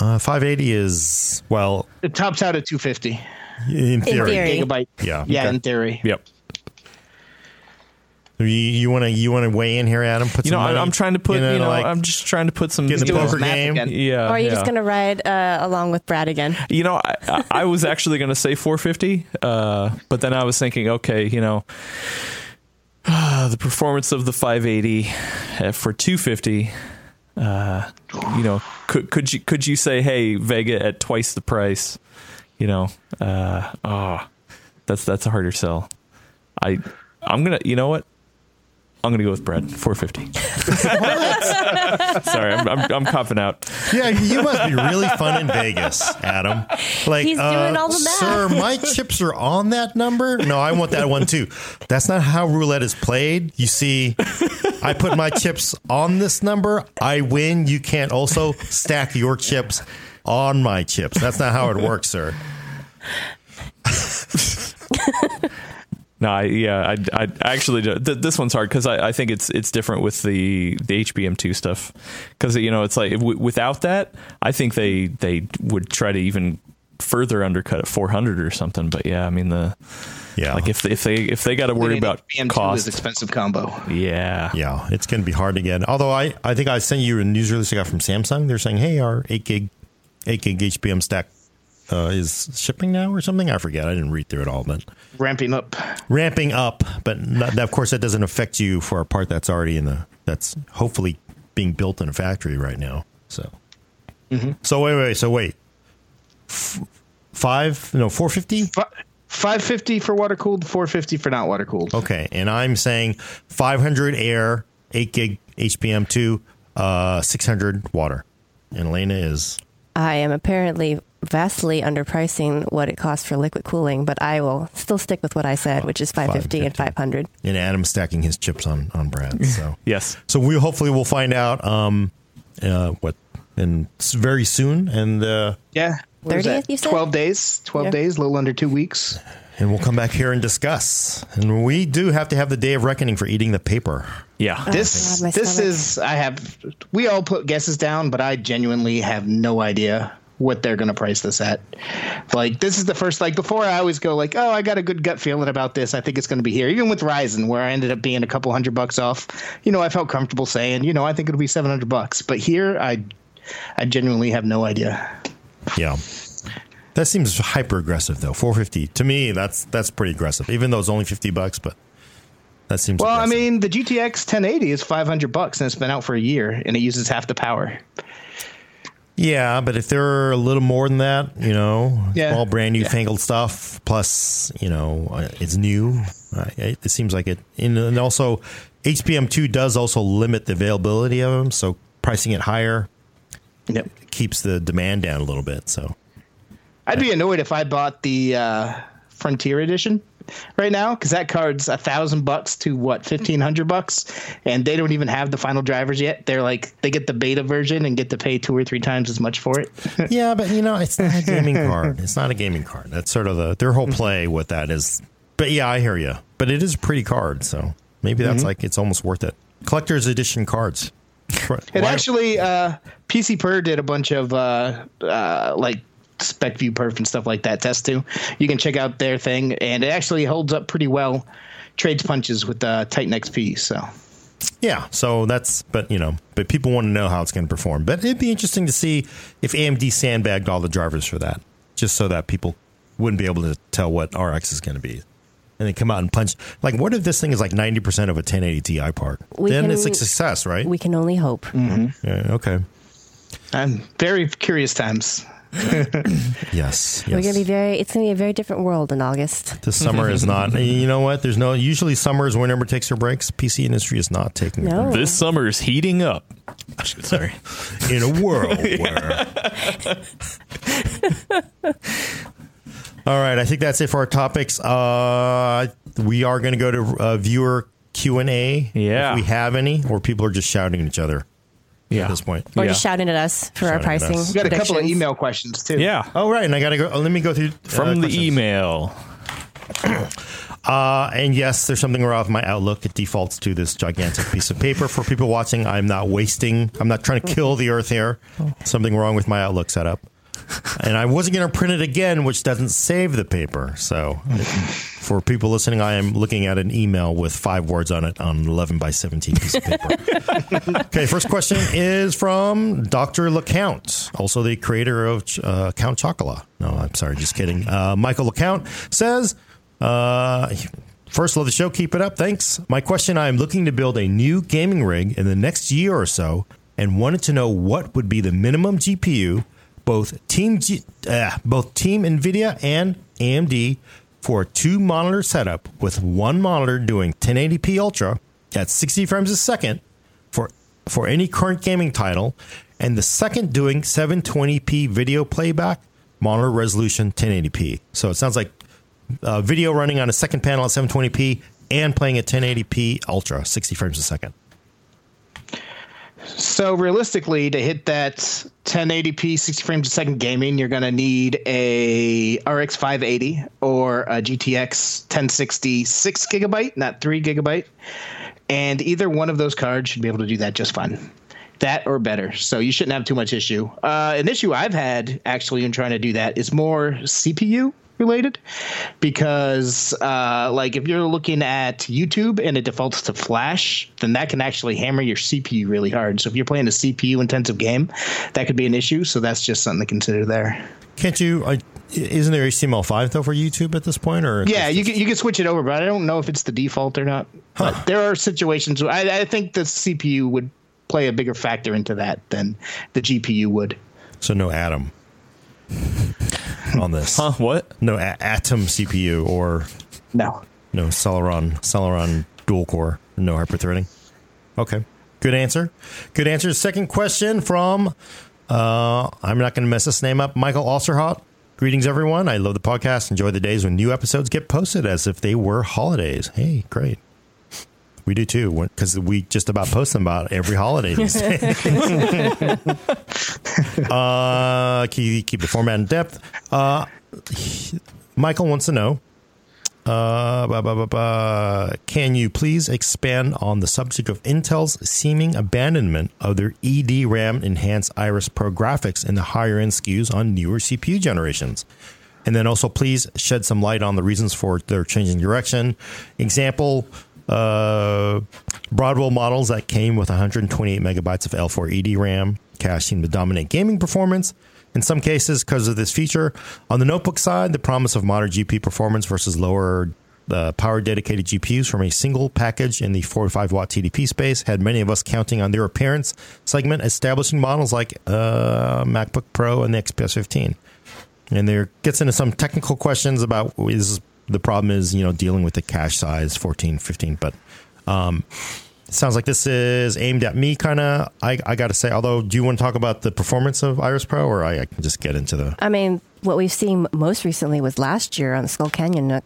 uh, five eighty is well It tops out at 250 in theory. theory. gigabyte. Yeah. yeah, Okay. in theory. Yep. You want to you want to weigh in here, Adam? Put You some know, I, money I'm trying to put. in it, You know, like- I'm just trying to put some. Get in the poker game. again. Yeah. Or are you yeah. just going to ride uh, along with Brad again? You know, I, I- I was actually going to say 450, uh, but then I was thinking, okay, you know, the performance of the 580 uh, for 250. Uh, you know, could could you could you say, hey, Vega at twice the price? You know, uh, oh, that's that's a harder sell. I I'm gonna, you know what? I'm gonna go with Brad, 450. Sorry, I'm, I'm I'm copping out. yeah, you must be really fun in Vegas, Adam. Like, He's uh, doing all the math. sir, my chips are on that number. No, I want that one too. That's not how roulette is played. You see, I put my chips on this number. I win. You can't also stack your chips on my chips. That's not how it works, sir. No, I, yeah, I, I actually th- this one's hard because I, I think it's it's different with the the HBM2 stuff because you know it's like w- without that I think they they would try to even further undercut at 400 or something. But yeah, I mean the Yeah, like if they, if they if they got to worry about HBM2 is cost, expensive combo. yeah, Yeah, it's going to be hard to get. Although I, I think I sent you a news release I got from Samsung. They're saying, hey, our 8 gig, 8 gig HBM stack uh, is shipping now or something. I forget. I didn't read through it all, but Ramping up. ramping up. But not, of course, that doesn't affect you for a part that's already in the that's hopefully being built in a factory right now. So, so wait, wait, so wait, F- five, no, four fifty. Fi- 550 for water cooled, 450 for not water cooled. Okay, and I'm saying 500 air, 8 gig HBM two, uh, 600 water. And Alaina is I am apparently vastly underpricing what it costs for liquid cooling, but I will still stick with what I said, which is 550 and 500. and Adam stacking his chips on on Brad. So yes, so we hopefully we'll find out um uh what and very soon and uh Yeah. 30th, you said? 12 days. 12 Yeah. days, a little under two weeks. and we'll come back here and discuss. And we do have to have the day of reckoning for eating the paper. yeah, This God, this stomach. is I have we all put guesses down, but I genuinely have no idea what they're going to price this at. Like this is the first like before I always go like, "Oh, I got a good gut feeling about this. I think it's going to be here." Even with Ryzen where I ended up being a couple hundred bucks off, you know, I felt comfortable saying, "You know, I think it'll be 700 bucks." But here I I genuinely have no idea. Yeah. That seems hyper aggressive though. 450. To me, that's that's pretty aggressive. Even though it's only 50 bucks, but that seems Well, I mean, the GTX 1080 is 500 bucks and it's been out for a year and it uses half the power. Yeah, but if they're a little more than that, you know, Yeah. all brand new Yeah. fangled stuff. Plus, you know, uh, it's new. It, seems like it. And, and also, HBM2 does also limit the availability of them. So pricing it higher Yep. keeps the demand down a little bit. So I'd be annoyed if I bought the uh, Frontier Edition right now because that card's a thousand bucks to what fifteen hundred bucks, and they don't even have the final drivers yet. They're like they get the beta version and get to pay two or three times as much for it. yeah, but you know, it's not a gaming card. It's not a gaming card. That's sort of the their whole play with that is. But yeah, I hear you. But it is a pretty card, so maybe that's like it's almost worth it. Collector's edition cards. It actually, uh, PC Per did a bunch of uh, uh, like SPECviewperf and stuff like that test too. You can check out their thing, and it actually holds up pretty well. Trades punches with uh, Titan XP. So Yeah, so that's but you know, but people want to know how it's going to perform. But it'd be interesting to see if AMD sandbagged all the drivers for that, just so that people wouldn't be able to tell what RX is going to be. And they come out and punch. Like, what if this thing is like 90% of a 1080 Ti part? We then can- it's a success, right? We can only hope. yeah, okay. I'm very curious times. Yes. We're gonna be very. It's gonna be a very different world in August. The summer is not. You know what? There's no. Usually, summer is when everyone takes their breaks. PC industry is not taking. No. This is heating up. Sorry. in a world where. All right, I think that's it for our topics. Uh, we are going to go to uh, viewer Q and A. Yeah. if we have any, or people are just shouting at each other Yeah. at this point. Or Yeah. just shouting at us for our Shouting at pricing. We got a couple of email questions too. Yeah. Oh right, and I got to go. oh, let me go through uh, From the questions. email. Uh, and yes, there's something wrong with my Outlook. It defaults to this gigantic piece of paper. For people watching, I'm not wasting. I'm not trying to kill the Earth here. Something wrong with my Outlook setup. And I wasn't going to print it again, which doesn't save the paper. So, for people listening, I am looking at an email with five words on it on 11 by 17 piece of paper. okay, first question is from Dr. LeCount, also the creator of uh, Count Chocula. No, I'm sorry, just kidding. Uh, Michael LeCount says, uh, First, love the show. Keep it up. Thanks. My question I am looking to build a new gaming rig in the next year or so and wanted to know what would be the minimum GPU, both Team, uh, both Team NVIDIA and AMD, for a two monitor setup with one monitor doing 1080p Ultra at 60 frames a second for, for any current gaming title, and the second doing 720p video playback, monitor resolution 1080p. So it sounds like uh, video running on a second panel at 720p and playing at 1080p ultra 60 frames a second So realistically, to hit that 1080p 60 frames a second gaming, you're going to need a RX 580 or a GTX 1060 six gigabyte, not three gigabyte, and either one of those cards should be able to do that just fine. That or better. So you shouldn't have too much issue. Uh, an issue I've had actually in trying to do that is more CPU related because uh, like if you're looking at youtube and it defaults to flash then that can actually hammer your cpu really hard. So if you're playing a cpu intensive game that could be an issue. So that's just something to consider there. Can't you uh, isn't there html5 though for youtube at this point or yeah you can, you can switch it over but i don't know if it's the default or not. But there are situations where I, I think the cpu would play a bigger factor into that than the gpu would. So no atom on this. Huh? What? no a- atom cpu or no. No celeron celeron dual core no hyperthreading. Okay. Good answer. Good answer. Second question from uh, i'm not going to mess this name up michael Osterhot. greetings everyone. I love the podcast. Enjoy the days when new episodes get posted as if they were holidays. Hey great we do too because we just about post them about every holiday these days. uh, keep, keep the format in depth uh, michael wants to know uh, ba, ba, ba, ba. Can you please expand on the subject of Intel's seeming abandonment of their EDRAM enhanced Iris Pro graphics in the higher end SKUs on newer CPU generations? And then also, please shed some light on the reasons for their changing direction. Example, uh, Broadwell models that came with 128 megabytes of L4 EDRAM cache seem to dominate gaming performance. In some cases, because of this feature, on the notebook side, the promise of modern GPU performance versus lower uh, power dedicated GPUs from a single package in the 45 watt TDP space had many of us counting on their appearance segment, establishing models like uh, MacBook Pro and the XPS 15. And there gets into some technical questions about is the problem is you know dealing with the cache size 14, 15, but um, it sounds like this is aimed at me, kind of. I, I got to say, although, do you want to talk about the performance of Iris Pro, or I, I can just get into the I mean, what we've seen most recently was last year on the Skull Canyon NUC.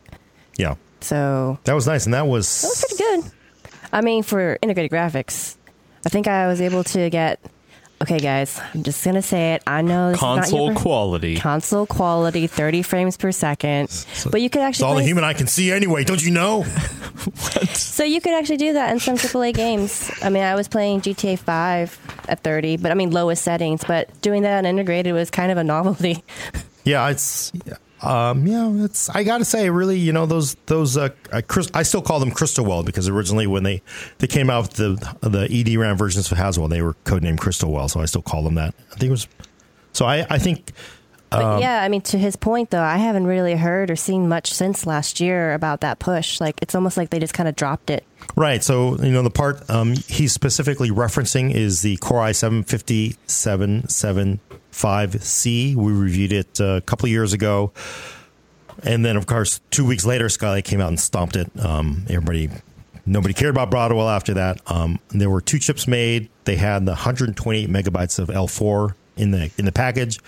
yeah? So That was nice, and that was that was pretty good. I mean, for integrated graphics, I think I was able to get. Okay, guys, I'm just gonna say it. I know this Console is quality. console quality, 30 frames per second, but you could It's actually all the human eye can see anyway. Don't you know? So you could actually do that in some AAA games. I mean, I was playing GTA 5 at 30, but I mean lowest settings. But doing that on integrated was kind of a novelty. Yeah, it's um, yeah, it's. I got to say, really, you know, those those. Uh, uh, Chris, I still call them Crystal Well because originally when they they came out with the the EDRAM versions of Haswell, they were codenamed Crystal Well, so I still call them that. I think it was. So I I think. But yeah, I mean, to his point though, I haven't really heard or seen much since last year about that push. Like, it's almost like they just kind of dropped it. Right. So, you know, the part um, he's specifically referencing is the Core i7 5775C. We reviewed it uh, a couple of years ago. And then, of course, two weeks later, Skylake came out and stomped it. Um, everybody, nobody cared about Broadwell after that. Um, there were two chips made. They had the 128 megabytes of L4 in the in the package.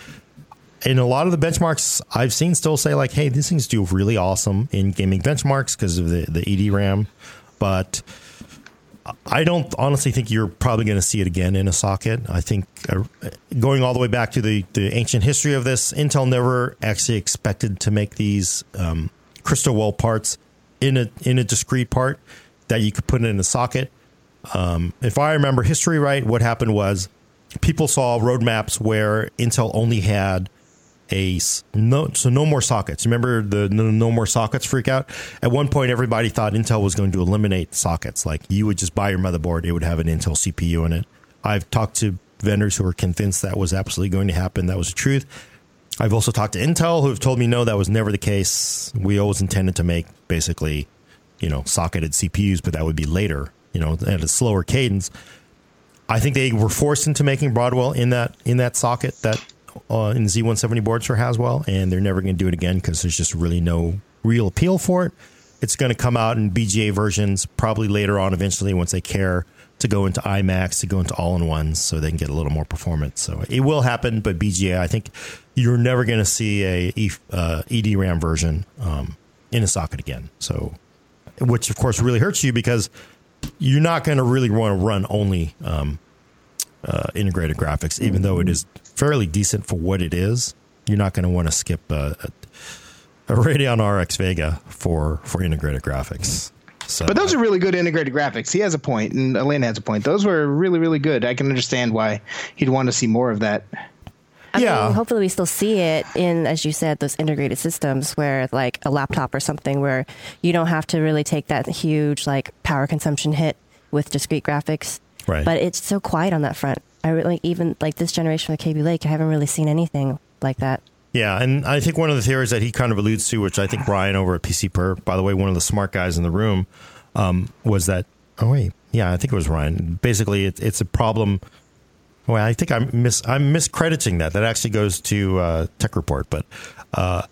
And a lot of the benchmarks I've seen still say like, "Hey, these things do really awesome in gaming benchmarks because of the the EDRAM." But I don't honestly think you're probably going to see it again in a socket. I think uh, going all the way back to the, the ancient history of this, Intel never actually expected to make these um, crystal well parts in a in a discrete part that you could put in a socket. Um, if I remember history right, what happened was people saw roadmaps where Intel only had a no, so no more sockets. Remember the no, no, more sockets freak out? At one point, everybody thought Intel was going to eliminate sockets. Like you would just buy your motherboard, it would have an Intel CPU in it. I've talked to vendors who were convinced that was absolutely going to happen. That was the truth. I've also talked to Intel who have told me no, that was never the case. We always intended to make basically, you know, socketed CPUs, but that would be later, you know, at a slower cadence. I think they were forced into making Broadwell in that in that socket that uh, in Z170 boards for Haswell, and they're never going to do it again because there's just really no real appeal for it. It's going to come out in BGA versions probably later on, eventually, once they care to go into iMacs, to go into all in ones, so they can get a little more performance. So it will happen, but BGA, I think you're never going to see a uh, EDRAM version um, in a socket again. So, which of course really hurts you because you're not going to really want to run only um, uh, integrated graphics, even though it is fairly decent for what it is. You're not going to want to skip a, a, a, Radeon RX Vega for for integrated graphics. So, but those are really good integrated graphics. He has a point, and Alaina has a point. Those were really, really good. I can understand why he'd want to see more of that. I yeah. Mean, hopefully, we still see it in, as you said, those integrated systems where, like, a laptop or something, where you don't have to really take that huge, like, power consumption hit with discrete graphics. Right. But it's so quiet on that front. I really, even like this generation of Kaby Lake, I haven't really seen anything like that. Yeah, and I think one of the theories that he kind of alludes to, which I think Brian over at PC Per, by the way, one of the smart guys in the room, um, was that. Oh wait, yeah, I think it was Ryan. Basically, it, it's a problem. Well, I think I'm mis I'm miscrediting that. That actually goes to uh, Tech Report, but uh,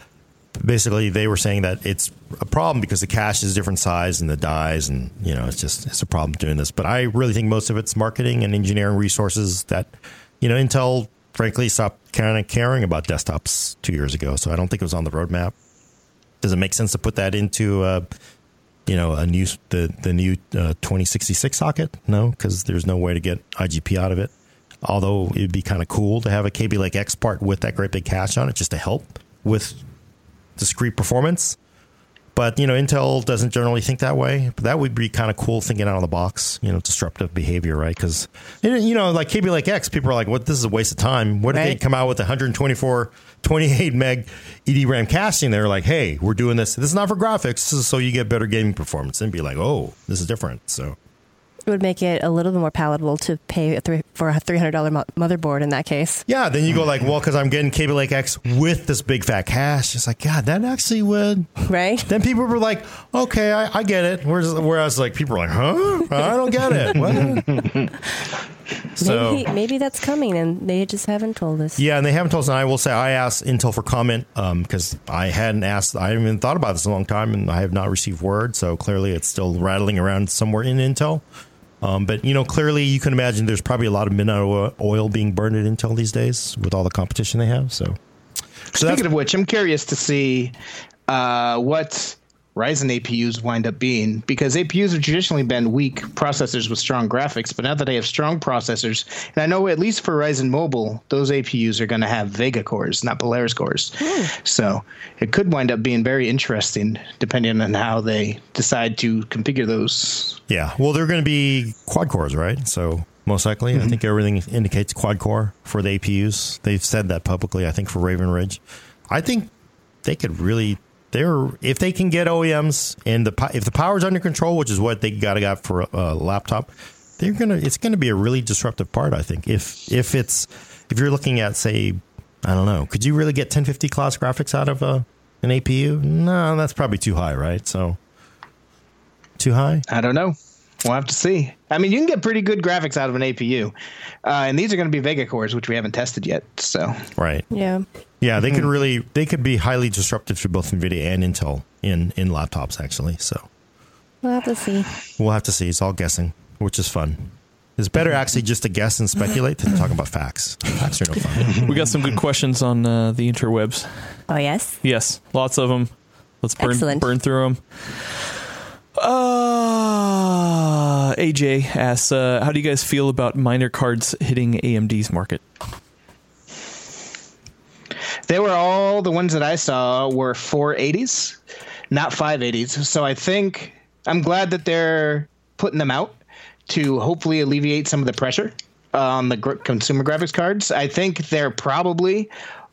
basically they were saying that it's a problem because the cache is a different size and the dies and you know it's just it's a problem doing this. But i really think most of it's marketing and engineering resources that you know intel frankly stopped kind of caring about desktops two years ago. So i don't think it was on the roadmap. Does it make sense to put that into uh, you know a new the the new uh, 2066 socket? No because there's no way to get igp out of it. Although it'd be kind of cool to have a Kaby Lake X part with that great big cache on it just to help with discrete performance. But you know, Intel doesn't generally think that way. But that would be kind of cool thinking out of the box. You know, disruptive behavior, right? Because you know, like Kaby Lake X, people are like, "What? This is a waste of time." What if they come out with 124, 28 meg EDRAM caching? They're like, "Hey, we're doing this. This is not for graphics. This is so you get better gaming performance." And be like, "Oh, this is different." So it would make it a little bit more palatable to pay a three, for a three hundred dollar mo- motherboard in that case. Yeah, then you go like, well, because I'm getting Kaby Lake X with this big fat cache. It's like, God, that actually would right. Then people were like, okay, I, I get it. Whereas, whereas like people are like, huh, I don't get it. so maybe, maybe that's coming, and they just haven't told us. Yeah, and they haven't told us. And I will say, I asked Intel for comment because um, I hadn't asked. I haven't even thought about this in a long time, and I have not received word. So clearly, it's still rattling around somewhere in Intel. Um, but you know, clearly, you can imagine there's probably a lot of midnight oil being burned at Intel these days with all the competition they have. So, so speaking of which, I'm curious to see uh, what Ryzen APUs wind up being because APUs have traditionally been weak processors with strong graphics, but now that they have strong processors, and I know at least for Ryzen Mobile, those APUs are going to have Vega cores, not Polaris cores. Mm. So it could wind up being very interesting depending on how they decide to configure those. Yeah, well, they're going to be quad cores, right? So most likely, mm-hmm. I think everything indicates quad core for the APUs. They've said that publicly. I think for Raven Ridge, I think they could really they're if they can get OEMs and the if the power's under control, which is what they got got for a, a, laptop, they're gonna it's gonna be a really disruptive part. I think if if it's if you're looking at say I don't know. Could you really get 1050 class graphics out of a, an APU? No, that's probably too high, right? So, too high? I don't know. We'll have to see. I mean, you can get pretty good graphics out of an APU, uh, and these are going to be Vega cores, which we haven't tested yet. So, Right. Yeah. Yeah, they could really they could be highly disruptive to both Nvidia and Intel in in laptops actually. So We'll have to see. we'll have to see. It's all guessing, which is fun. It's better actually just to guess and speculate than to talk about facts. Facts are no fun. We got some good questions on uh, the interwebs. Oh, yes. Yes, lots of them. Let's burn Excellent. burn through them. Uh, AJ asks, uh, how do you guys feel about miner cards hitting AMD's market? They were all the ones that I saw were 480s, not 580s. So I think I'm glad that they're putting them out to hopefully alleviate some of the pressure on the gr- consumer graphics cards. I think they're probably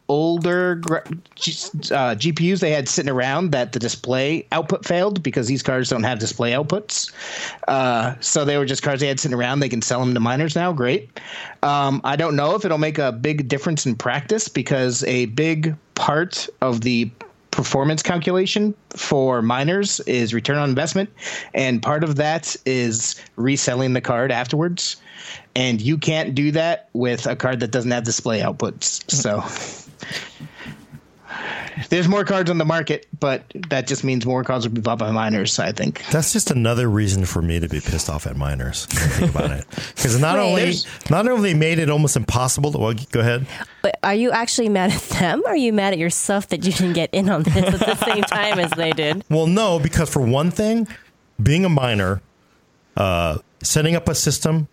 older uh, GPUs they had sitting around that the display output failed because these cards don't have display outputs. Uh, so they were just cards they had sitting around. They can sell them to miners now. Great. Um, I don't know if it'll make a big difference in practice because a big part of the performance calculation for miners is return on investment and part of that is reselling the card afterwards and you can't do that with a card that doesn't have display outputs so there's more cards on the market but that just means more cards will be bought by miners i think That's just another reason for me to be pissed off at miners. Think about it, because not Wait. only not only made it almost impossible. To, well, go ahead. But are you actually mad at them? Or are you mad at yourself that you didn't get in on this at the same time as they did? Well, no, because for one thing, being a miner, uh, setting up a system,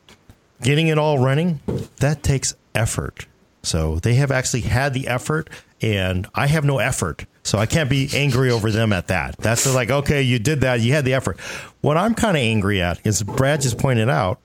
getting it all running, that takes effort. So they have actually had the effort, and I have no effort. So I can't be angry over them at that. That's like, okay, you did that, you had the effort. What I'm kind of angry at is Brad just pointed out,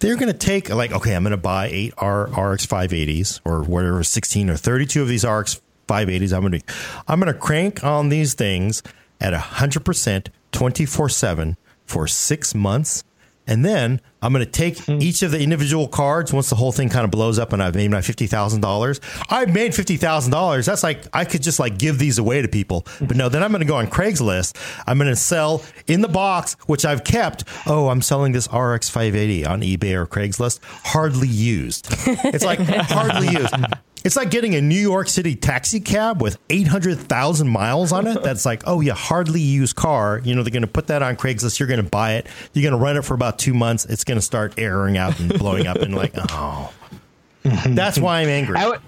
they're going to take like, okay, I'm going to buy eight R, RX 580s or whatever, 16 or 32 of these RX 580s. I'm going to, I'm going to crank on these things at 100% 24 seven for six months. And then I'm going to take hmm. each of the individual cards once the whole thing kind of blows up and I've made my $50,000. I've made $50,000. That's like, I could just like give these away to people. But no, then I'm going to go on Craigslist. I'm going to sell in the box, which I've kept. Oh, I'm selling this RX 580 on eBay or Craigslist. Hardly used. It's like hardly used. It's like getting a New York City taxi cab with 800,000 miles on it. That's like, oh, yeah, hardly used car. You know, they're going to put that on Craigslist. You're going to buy it. You're going to run it for about two months. It's going to start airing out and blowing up and like, oh. That's why I'm angry. I, w-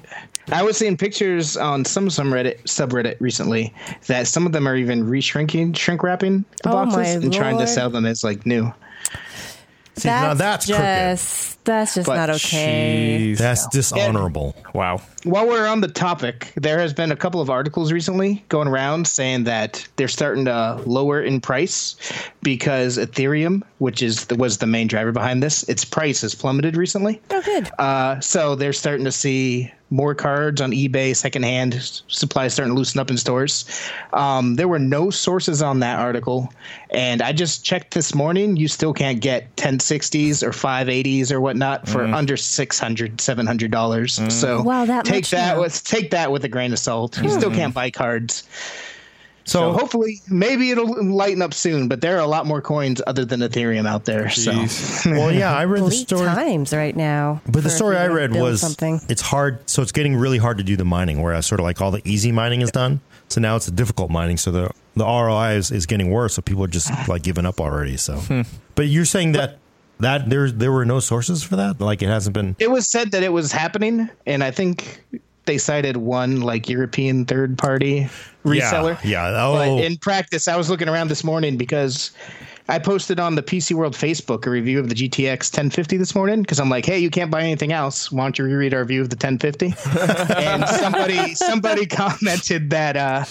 I was seeing pictures on some some Reddit subreddit recently that some of them are even re-shrinking, shrink wrapping the Oh, my boxes and trying to sell them as like new. See, now that's crooked. just that's just But not okay. Jeez. That's dishonorable. wow. While we're on the topic, there has been a couple of articles recently going around saying that they're starting to lower in price because Ethereum, which is the, was the main driver behind this, its price has plummeted recently. Oh, good. Uh, so they're starting to see more cards on eBay, secondhand s- supplies starting to loosen up in stores. Um, there were no sources on that article, and I just checked this morning. You still can't get 1060s or 580s or whatnot for mm-hmm. under 600 700 dollars. Mm-hmm. So Wow, that take that now. with take that with a grain of salt. You hmm. still can't buy cards. So So, hopefully, maybe it'll lighten up soon. But there are a lot more coins other than Ethereum out there. So. Well, yeah, I read the story. times right now. But the story I read was something. it's hard. So it's getting really hard to do the mining, whereas sort of like all the easy mining is done. So now it's the difficult mining. So the the ROI is, is getting worse. So people are just like giving up already. So, hmm. but you're saying that that there there were no sources for that. Like it hasn't been. it was said that it was happening, and I think they cited one like European third party reseller. Yeah. yeah. But Oh, in practice, I was looking around this morning because I posted on the PC World Facebook a review of the GTX 1050 this morning because I'm like, hey, you can't buy anything else. Why don't you reread our review of the 1050? and somebody somebody commented that uh,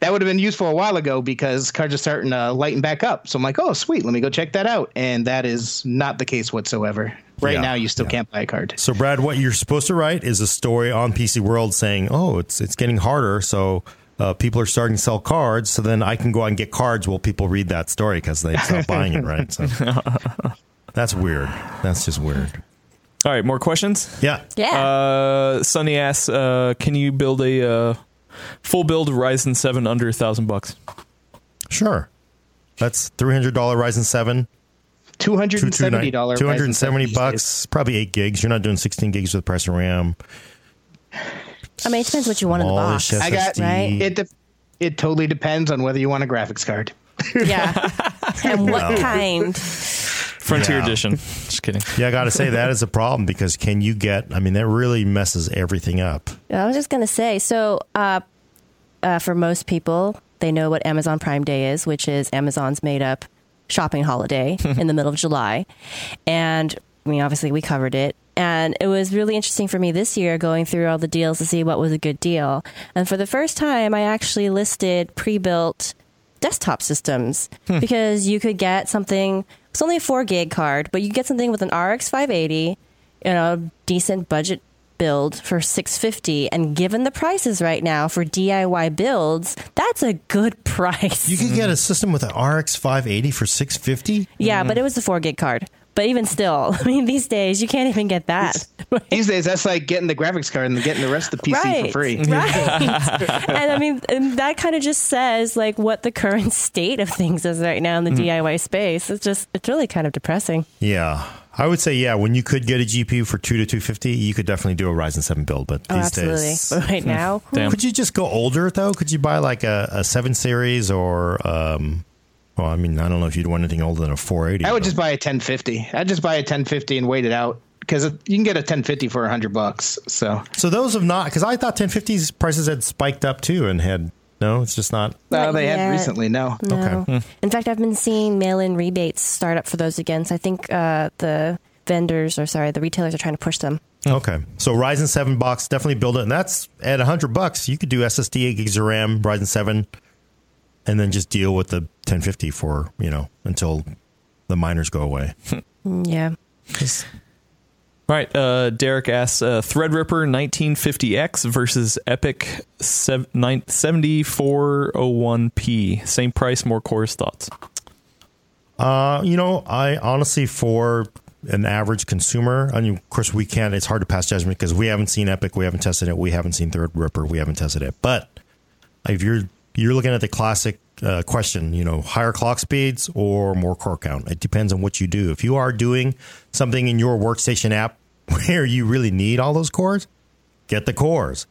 that would have been useful a while ago because cards are starting to lighten back up. So I'm like, oh, sweet, let me go check that out. And that is not the case whatsoever. Right Yeah, now, you still yeah. can't buy a card. So, Brad, what you're supposed to write is a story on PC World saying, "Oh, it's it's getting harder." So. Uh, people are starting to sell cards, so then I can go out and get cards while people read that story because they stop buying it, right? So that's weird. That's just weird. All right, more questions. Yeah. Yeah. Uh, Sunny asks, uh, can you build a uh, full build Ryzen seven under a thousand bucks? Sure. That's three hundred dollar Ryzen seven. Two hundred and seventy dollars. Two hundred and seventy bucks. Probably eight gigs. You're not doing sixteen gigs with price of RAM. I mean, it depends what you want in the box. I got- Right. It de- it totally depends on whether you want a graphics card. Yeah. and what kind? Frontier Yeah. Edition. Just kidding. Yeah, I got to say that is a problem because can you get? I mean, that really messes everything up. I was just gonna say. So, uh, uh, for most people, they know what Amazon Prime Day is, which is Amazon's made up shopping holiday in the middle of July. And I mean, obviously, we covered it. And it was really interesting for me this year going through all the deals to see what was a good deal. And for the first time, I actually listed pre built desktop systems hmm. because you could get something, it's only a four gig card, but you could get something with an RX 580, you know, decent budget build for 650 and given the prices right now for DIY builds that's a good price. You could get a system with an RX 580 for 650. yeah but hmm. it was a 4 gig card but even still i mean these days you can't even get that These days, that's like getting the graphics card and getting the rest of the PC right for free. right and i mean and that kind of just says like what the current state of things is right now in the diy space it's just it's really kind of depressing Yeah, I would say yeah. When you could get a GPU for two to 250, you could definitely do a Ryzen 7 build. But oh these absolutely days, but right now could you just go older though? Could you buy like a, a 7 series or um? Well, I mean, I don't know if you'd want anything older than a 480. I would but- just buy a 1050. I'd just buy a 1050 and wait it out because you can get a 1050 for 100 bucks. So So those have not because I thought 1050's prices had spiked up too and had no. It's just not. uh, they yet. had recently. No, No. Okay. In fact, I've been seeing mail-in rebates start up for those again. So I think uh, the vendors, or sorry, the retailers are trying to push them. Okay, so Ryzen 7 box definitely build it, and that's at 100 bucks. You could do SSD, 8 gigs of RAM, Ryzen 7, and then just deal with the 1050 for you know until the miners go away. Yeah. All right. Uh, Derek asks uh, Threadripper 1950X versus Epyc 7401P. Same price, more cores. Thoughts? Uh, you know, I honestly, for an average consumer, I mean, of course, we can't. It's hard to pass judgment because we haven't seen Epyc, we haven't tested it, we haven't seen Threadripper, we haven't tested it. But if you're you're looking at the classic uh, question, you know, higher clock speeds or more core count. It depends on what you do. If you are doing something in your workstation app where you really need all those cores, get the cores.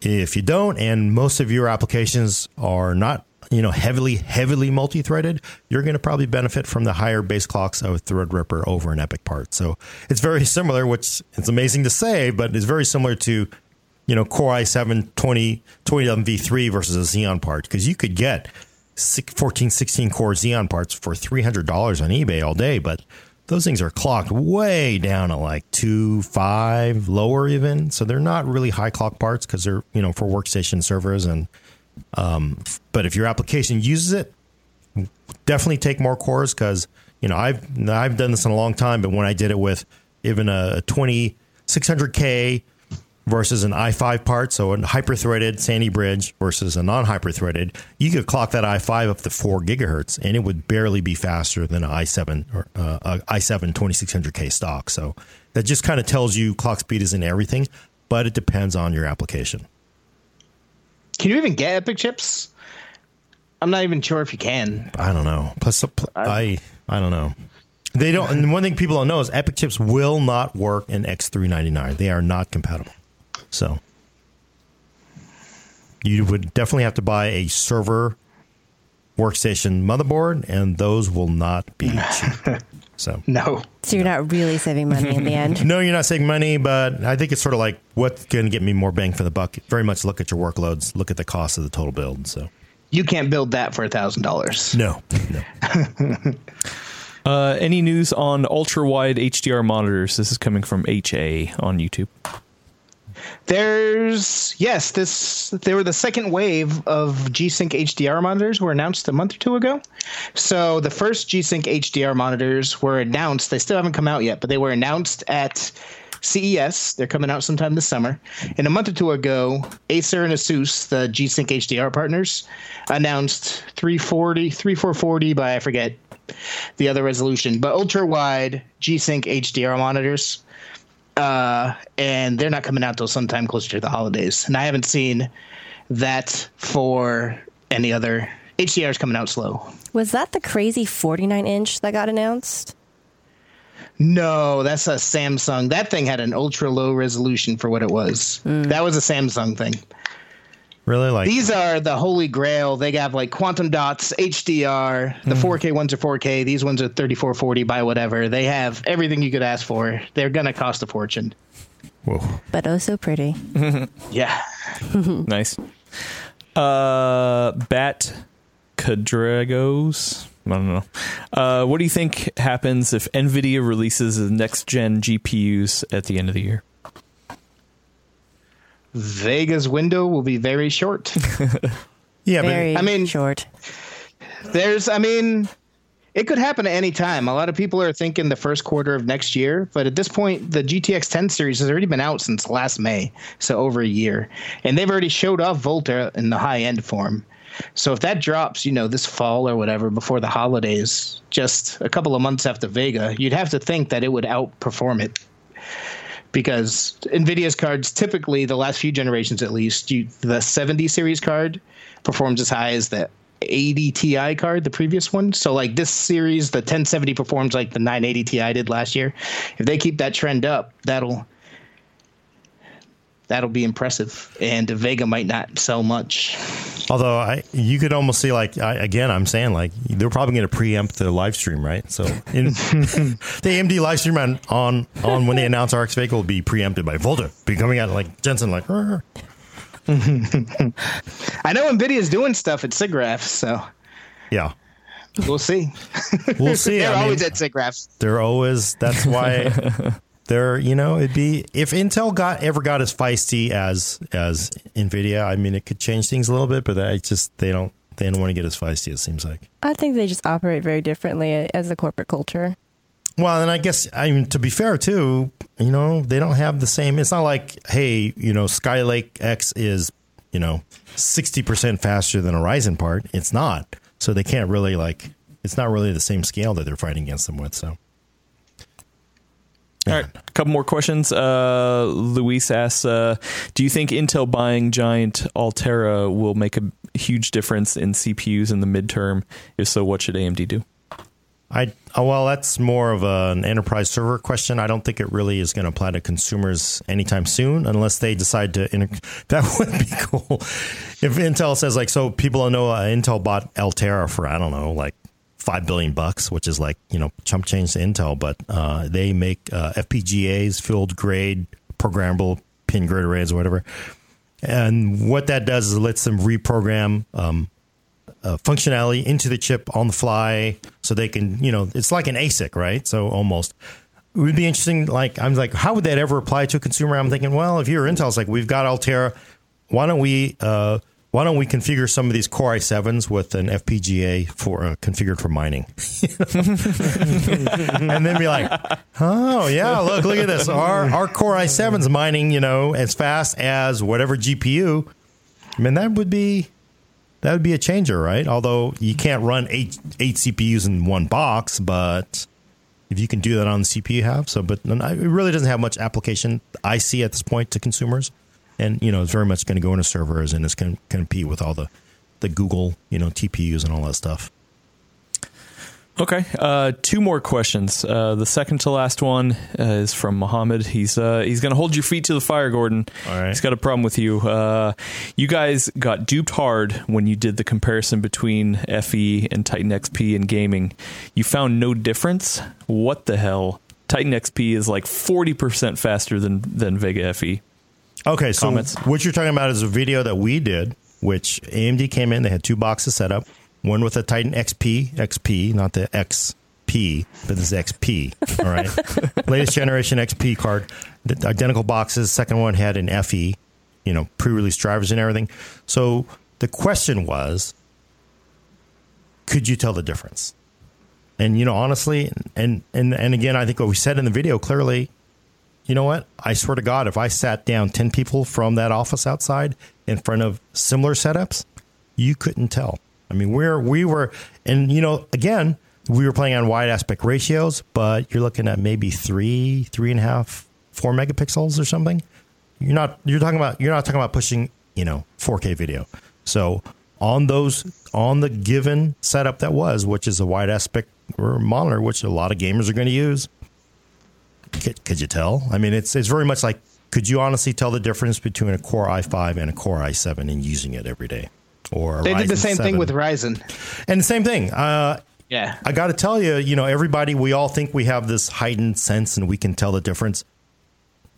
If you don't, and most of your applications are not, you know, heavily, heavily multi-threaded, you're going to probably benefit from the higher base clocks of Threadripper over an Epyc part. So it's very similar, which it's amazing to say, but it's very similar to, you know, Core i7 20, 2011 V3 versus a Xeon part because you could get six- 14, 16 core Xeon parts for $300 on eBay all day, but those things are clocked way down at like two, five, lower even. So they're not really high clock parts because they're, you know, for workstation servers. And, um, but if your application uses it, definitely take more cores because, you know, I've, I've done this in a long time, but when I did it with even a 20, 600K versus an i5 part, so a hyper-threaded Sandy Bridge versus a non-hyper-threaded, you could clock that i5 up to four gigahertz, and it would barely be faster than an i7 or uh, a i7 2600K stock. So that just kind of tells you clock speed isn't everything, but it depends on your application. can you even get Epyc chips? I'm not even sure if you can. I don't know. Plus, I I don't know. They don't. And one thing people don't know is Epyc chips will not work in X399. They are not compatible. So you would definitely have to buy a server workstation motherboard, and those will not be cheap. So No. So you're not really saving money in the end. no, you're not saving money, but I think it's sort of like what's going to get me more bang for the buck. Very much look at your workloads, look at the cost of the total build. So You can't build that for a thousand dollars. no, no. Uh, any news on ultra wide HDR monitors? This is coming from HA on YouTube. There's yes, this they were the second wave of G-Sync HDR monitors were announced a month or two ago. So the first G-Sync HDR monitors were announced. They still haven't come out yet, but they were announced at CES. They're coming out sometime this summer. And a month or two ago, Acer and Asus, the G-Sync HDR partners, announced 340, 3440 by I forget the other resolution, but ultra wide G-Sync HDR monitors. Uh, and they're not coming out till sometime closer to the holidays. And I haven't seen that for any other. HDR is coming out slow. Was that the crazy 49 inch that got announced? No, that's a Samsung. That thing had an ultra low resolution for what it was. That was a Samsung thing. Really, like These are the holy grail. They have like quantum dots, HDR. The 4K ones are 4K. These ones are 3440 by whatever. They have everything you could ask for. They're gonna cost a fortune. whoa. But oh so pretty. Yeah. Nice. Uh, Bat Cadragos. I don't know. Uh, what do you think happens if NVIDIA releases the next gen GPUs at the end of the year? Vega's window will be very short. Yeah, Very I mean- short. There's, I mean, it could happen at any time. A lot of people are thinking the first quarter of next year, but at this point, the GTX 10 series has already been out since last May, so over a year, and they've already showed off Volta in the high end form. So if that drops, you know, this fall or whatever before the holidays, just a couple of months after Vega, you'd have to think that it would outperform it. Because Nvidia's cards typically, the last few generations at least, you, the 70 series card performs as high as the 80 Ti card, the previous one. So like this series, the 1070 performs like the 980 Ti did last year. If they keep that trend up, that'll that'll be impressive. And Vega might not sell much. Although I, you could almost see like I, again, I'm saying like they're probably going to preempt the live stream, right? So in, the AMD live stream on, on on when they announce RX Vega will be preempted by Volta, be coming out like Jensen, like "Rrr." I know Nvidia's doing stuff at SIGGRAPH, so yeah, we'll see. we'll see. They're I mean, always at SIGGRAPH. they're always that's why they're you know it'd be if Intel got ever got as feisty as as Nvidia, I mean it could change things a little bit, but I just they don't they don't want to get as feisty. It seems like. I think they just operate very differently as a corporate culture. Well, and I guess I mean to be fair too, you know, they don't have the same. It's not like hey, you know, Skylake X is you know sixty percent faster than a Ryzen part. It's not, so they can't really like. It's not really the same scale that they're fighting against them with. So All right, a couple more questions. Uh, Luis asks, uh, "Do you think Intel buying Giant Altera will make a huge difference in CPUs in the midterm? If so, what should AMD do?" I oh, well, that's more of an enterprise server question. I don't think it really is going to apply to consumers anytime soon, unless they decide to. Inter- that would be cool if Intel says like, so people know uh, Intel bought Altera for I don't know like five billion bucks, which is like you know chump change to Intel, but uh, they make uh, FPGAs, field grade, programmable pin grid arrays, or whatever. And what that does is it lets them reprogram um, uh, functionality into the chip on the fly, so they can, you know, it's like an ASIC, right? So almost. It would be interesting. Like I'm like, how would that ever apply to a consumer? I'm thinking, well, if you're Intel, it's like we've got Altera. Why don't we? Why don't we configure some of these Core i7s with an FPGA for uh, configured for mining, and then be like, oh yeah, look, look at this. Our our Core i7's mining, you know, as fast as whatever GPU. I mean, that would be that would be a changer, right? Although you can't run eight eight CPUs in one box, but if you can do that on the CPU you have, so but it really doesn't have much application I see at this point to consumers, and you know it's very much going to go into servers and it's going to compete with all the the Google you know TPUs and all that stuff. Okay, uh, two more questions. Uh, the second to last one uh, is from Mohammed. He's uh, he's going to hold your feet to the fire, Gordon. All right. He's got a problem with you. Uh, you guys got duped hard when you did the comparison between FE and Titan XP in gaming. You found no difference. What the hell? Titan XP is like forty percent faster than than Vega FE. Okay, so Comments? what you're talking about is a video that we did, which AMD came in. They had two boxes set up, one with a Titan XP, XP, not the XP, but this is XP. All right, latest generation XP card, the identical boxes. Second one had an FE, you know, pre-release drivers and everything. So the question was, could you tell the difference? And you know, honestly, and and and again, I think what we said in the video clearly you know what? I swear to God, if I sat down 10 people from that office outside in front of similar setups, you couldn't tell. I mean, we're, we were, and you know, again, we were playing on wide aspect ratios, but you're looking at maybe three, three and a half four megapixels or something. You're not you're talking about you're not talking about pushing you know 4K video. So on those on the given setup that was, which is a wide aspect monitor, which a lot of gamers are going to use. Could, could you tell? I mean, it's it's very much like could you honestly tell the difference between a Core i5 and a Core i7 in using it every day? Or they Ryzen did the same 7? thing with Ryzen. and the same thing. Uh, Yeah. I got to tell you, you know, everybody, we all think we have this heightened sense and we can tell the difference.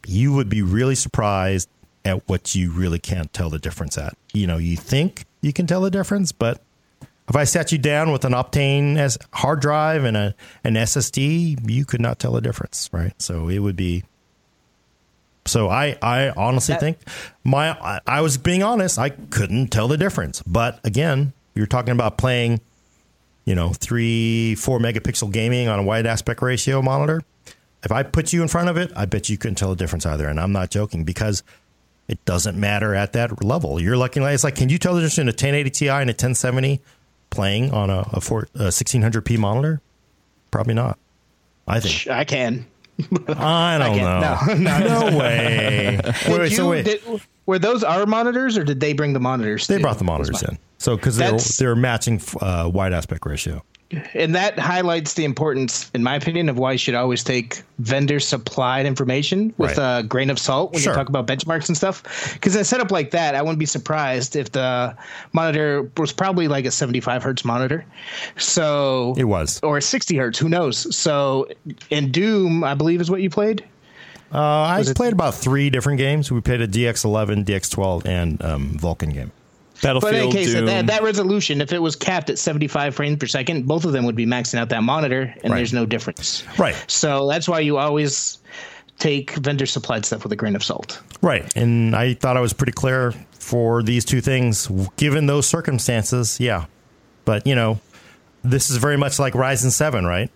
You would be really surprised at what you really can't tell the difference at. You know, you think you can tell the difference, but if I sat you down with an Optane as hard drive and a an SSD, you could not tell the difference, right? So it would be. So I, I honestly That- think my I, I was being honest. I couldn't tell the difference, but again, you're talking about playing you know, three, four megapixel gaming on a wide aspect ratio monitor. If I put you in front of it, I bet you couldn't tell the difference either. And I'm not joking because it doesn't matter at that level. You're looking like it's like, can you tell the difference in a 1080 Ti and a 1070 playing on a, a, four, a 1600p monitor? Probably not. I think. I can. I don't can't. know. No, no. no way. Wait, wait, so wait. did- were those our monitors, or did they bring the monitors? they too? brought the monitors in. So because they're they're matching uh, wide aspect ratio. And that highlights the importance, in my opinion, of why you should always take vendor supplied information with Right. a grain of salt when Sure. you talk about benchmarks and stuff. Because in a setup like that, I wouldn't be surprised if the monitor was probably like a 75 hertz monitor. So It was. or 60 hertz, who knows? So in Doom, I believe is what you played. Uh, I played about three different games. We played a DX11, DX12, and um, Vulkan game. Battlefield, But in case Doom. that, that resolution, if it was capped at 75 frames per second, both of them would be maxing out that monitor, and Right. there's no difference. Right. So that's why you always take vendor supplied stuff with a grain of salt. Right. And I thought I was pretty clear for these two things, given those circumstances. Yeah. But, you know, this is very much like Ryzen 7, right?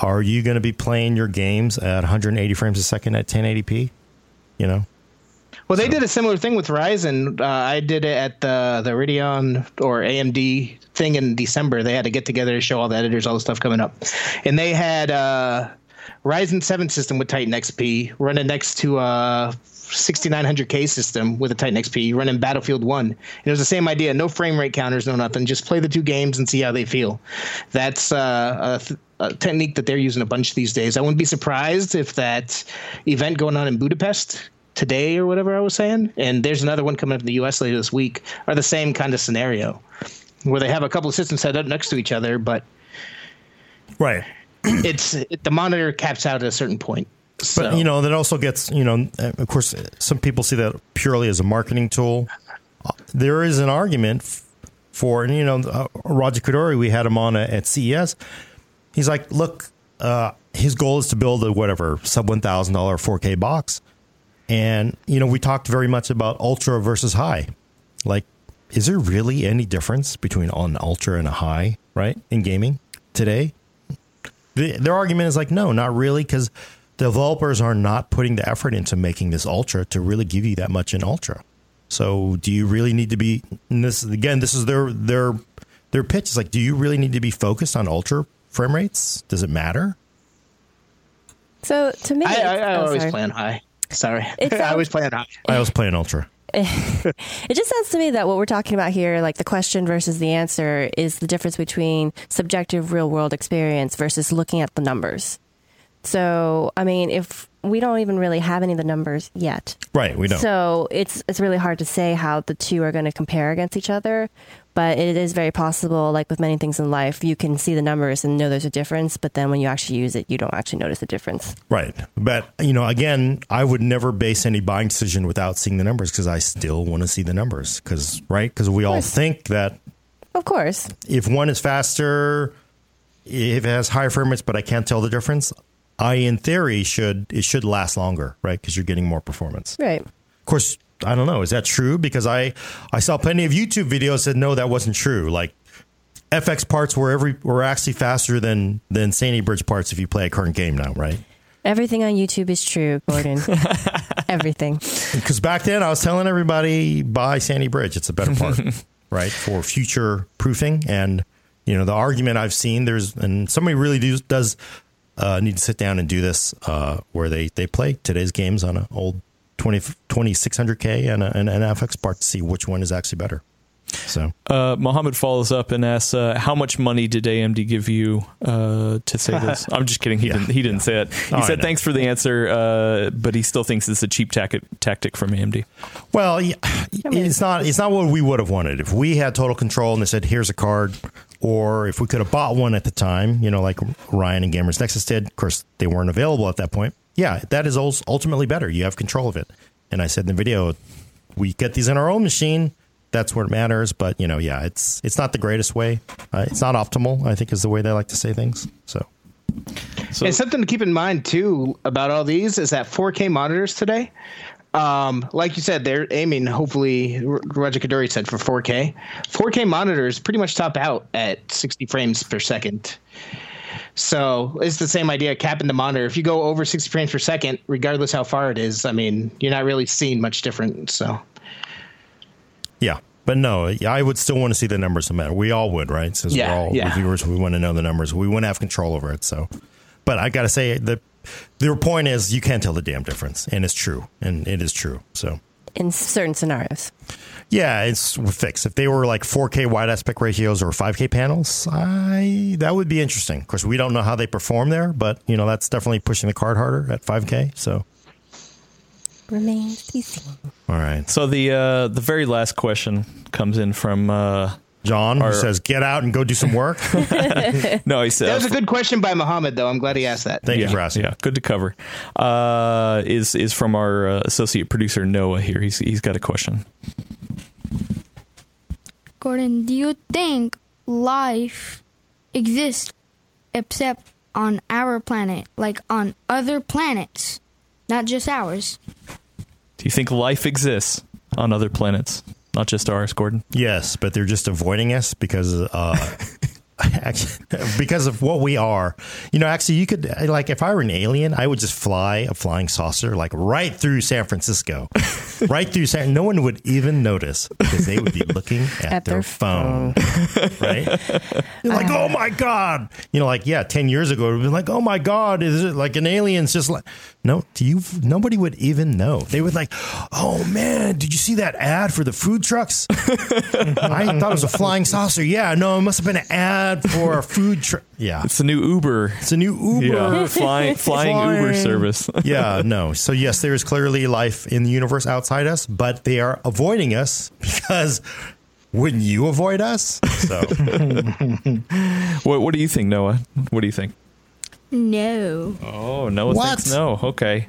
Are you going to be playing your games at 180 frames a second at 1080p? You know? Well, they did a similar thing with Ryzen. Uh, I did it at the the Radeon or AMD thing in December. They had to get together to show all the editors all the stuff coming up, and they had uh, Ryzen 7 system with Titan XP running next to a 6900K system with a Titan XP running Battlefield 1. And it was the same idea no frame rate counters, no nothing. Just play the two games and see how they feel. That's uh, a, th- a technique that they're using a bunch these days. I wouldn't be surprised if that event going on in Budapest today or whatever I was saying, and there's another one coming up in the US later this week, are the same kind of scenario where they have a couple of systems set up next to each other, but Right. it's it, the monitor caps out at a certain point. So, But, you know, that also gets, you know, of course, some people see that purely as a marketing tool. There is an argument for, and, you know, uh, Raja Koduri, we had him on at CES. He's like, look, uh, his goal is to build a whatever sub $1,000 4K box. And, you know, we talked very much about ultra versus high. Like, is there really any difference between an ultra and a high, right, in gaming today? The, their argument is like, no, not really, because developers are not putting the effort into making this ultra to really give you that much in ultra. So, do you really need to be? And this again, this is their their their pitch. Is like, do you really need to be focused on ultra frame rates? Does it matter? So to me, I, I, I oh, always sorry. plan high. Sorry, It I sounds- always plan high. I was playing ultra. It just sounds to me that what we're talking about here, like the question versus the answer, is the difference between subjective real world experience versus looking at the numbers. So, I mean, if we don't even really have any of the numbers yet, Right, we don't. so it's it's really hard to say how the two are going to compare against each other. But it is very possible, like with many things in life, you can see the numbers and know there's a difference. But then when you actually use it, you don't actually notice the difference. Right. But, you know, again, I would never base any buying decision without seeing the numbers because I still want to see the numbers. Because, right? Because we all think that Of course, if one is faster, if it has higher frame rates, but I can't tell the difference, I, in theory, should it should last longer, right? Because you're getting more performance. right? Of course, I don't know. Is that true? Because I I saw plenty of YouTube videos that no, that wasn't true. Like FX parts were every were actually faster than than Sandy Bridge parts if you play a current game now, right? Everything on YouTube is true, Gordon. Everything. Because back then I was telling everybody buy Sandy Bridge. It's a better part, right, for future proofing. And you know the argument I've seen there's and somebody really does, does uh, need to sit down and do this uh, where they, they play today's games on an old 20, 2600K and, a, and an FX part to see which one is actually better. So uh, Mohammed follows up and asks, uh, "How much money did AMD give you uh, to say this?" I'm just kidding. He Yeah. didn't. He didn't say it. He Oh, said, "Thanks for the answer," uh, but he still thinks it's a cheap tactic tactic from AMD. Well, yeah, it's not it's not what we would have wanted if we had total control and they said here's a card, or if we could have bought one at the time, you know, like Ryan and Gamers Nexus did. Of course, they weren't available at that point. Yeah, that is ultimately better. You have control of it. And I said in the video, we get these in our own machine. That's where it matters. But you know, yeah, it's it's not the greatest way. Uh, it's not optimal. I think is the way they like to say things. So So and something to keep in mind too about all these is that 4K monitors today, um, like you said, they're aiming. Hopefully, Raja Koduri said for 4K. 4K monitors pretty much top out at 60 frames per second. So it's the same idea, capping the monitor. If you go over 60 frames per second, regardless how far it is, I mean, you're not really seeing much different. So yeah. But no, I would still want to see the numbers no matter. We all would, right? Since Yeah, we're all yeah. reviewers, we want to know the numbers. We want to have control over it. So, but I got to say the their point is you can't tell the damn difference, and it's true, and it is true. So, in certain scenarios. yeah, it's fixed. If they were like 4K wide aspect ratios or 5K panels, I that would be interesting. Of course, we don't know how they perform there, but you know that's definitely pushing the card harder at 5K. So, Remains to be seen. all right, So the uh, the very last question comes in from uh, John who Our- says get out and go do some work. no, he said that was a good question by Muhammad, though. I'm glad he asked that. Thank yeah, you for asking. Yeah, good to cover. Uh, is is from our uh, associate producer Noah here. He's he's got a question. Gordon, do you think life exists except on our planet, like on other planets, not just ours? Do you think life exists on other planets, not just ours, Gordon? Yes, but they're just avoiding us because uh, because of what we are. You know, actually, you could like if I were an alien, I would just fly a flying saucer like right through San Francisco, right through San. No one would even notice because they would be looking at, At their, their phone, right? You're like, oh my god! You know, like yeah, ten years ago, it would be like, oh my god, is it like an alien's just like no? Do you? Nobody would even know. They would like, oh man, did you see that ad for the food trucks? I thought it was a flying saucer. Yeah, no, it must have been an ad for a food truck. Yeah, It's a new Uber. it's a new Uber. Yeah, flying flying Uber service. yeah, no. So yes, there is clearly life in the universe outside us, but they are avoiding us because wouldn't you avoid us? So what what do you think, Noah? What do you think? No. Oh, Noah What? thinks no. Okay.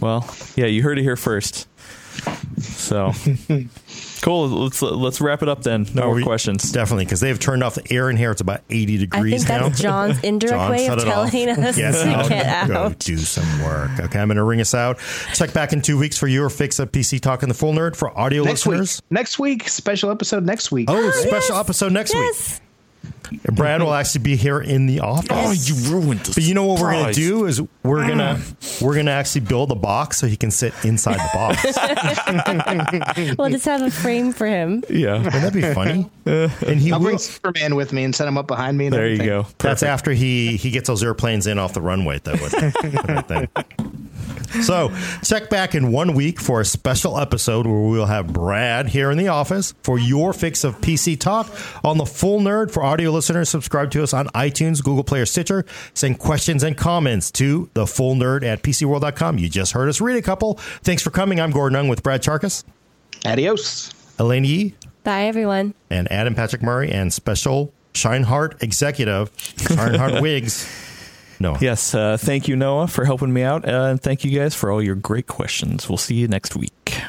Well, yeah, you heard it here first. So cool. Let's let's wrap it up then. No, more we- questions. Definitely, because they've turned off the air in here. It's about eighty degrees I degrees think now. that's John's indirect John, way shut of it off. telling us Get to out. Go do some work. Okay, I'm going to ring us out. Check back in two weeks for your fix of PC Talk and the Full Nerd for audio Next listeners. week, next week, special episode next week. Oh, ah, special episode next Yes. week. Brad will actually be here in the office. Oh, you ruined the But you know what we're gonna do is we're gonna ah. we're gonna actually build a box so he can sit inside the box. We'll just have a frame for him. Yeah. Wouldn't that be funny? And he I'll will. bring Superman with me and set him up behind me. And There you everything. go. That's after he he gets those airplanes in off the runway. That would. that thing. So check back in one week for a special episode where we'll have Brad here in the office for your fix of PC talk on the full nerd for audio listeners. Subscribe to us on iTunes, Google Play, or Stitcher. Send questions and comments to the full nerd at PCWorld.com. You just heard us read a couple. Thanks for coming. I'm Gordon Ung with Brad Chacos, Adios. Alaina Yee, Bye, everyone. and Adam Patrick Murray, and special Shineheart executive, Shineheart Wigs. No. Yes. Uh, thank you, Noah, for helping me out, uh, and thank you guys for all your great questions. We'll see you next week.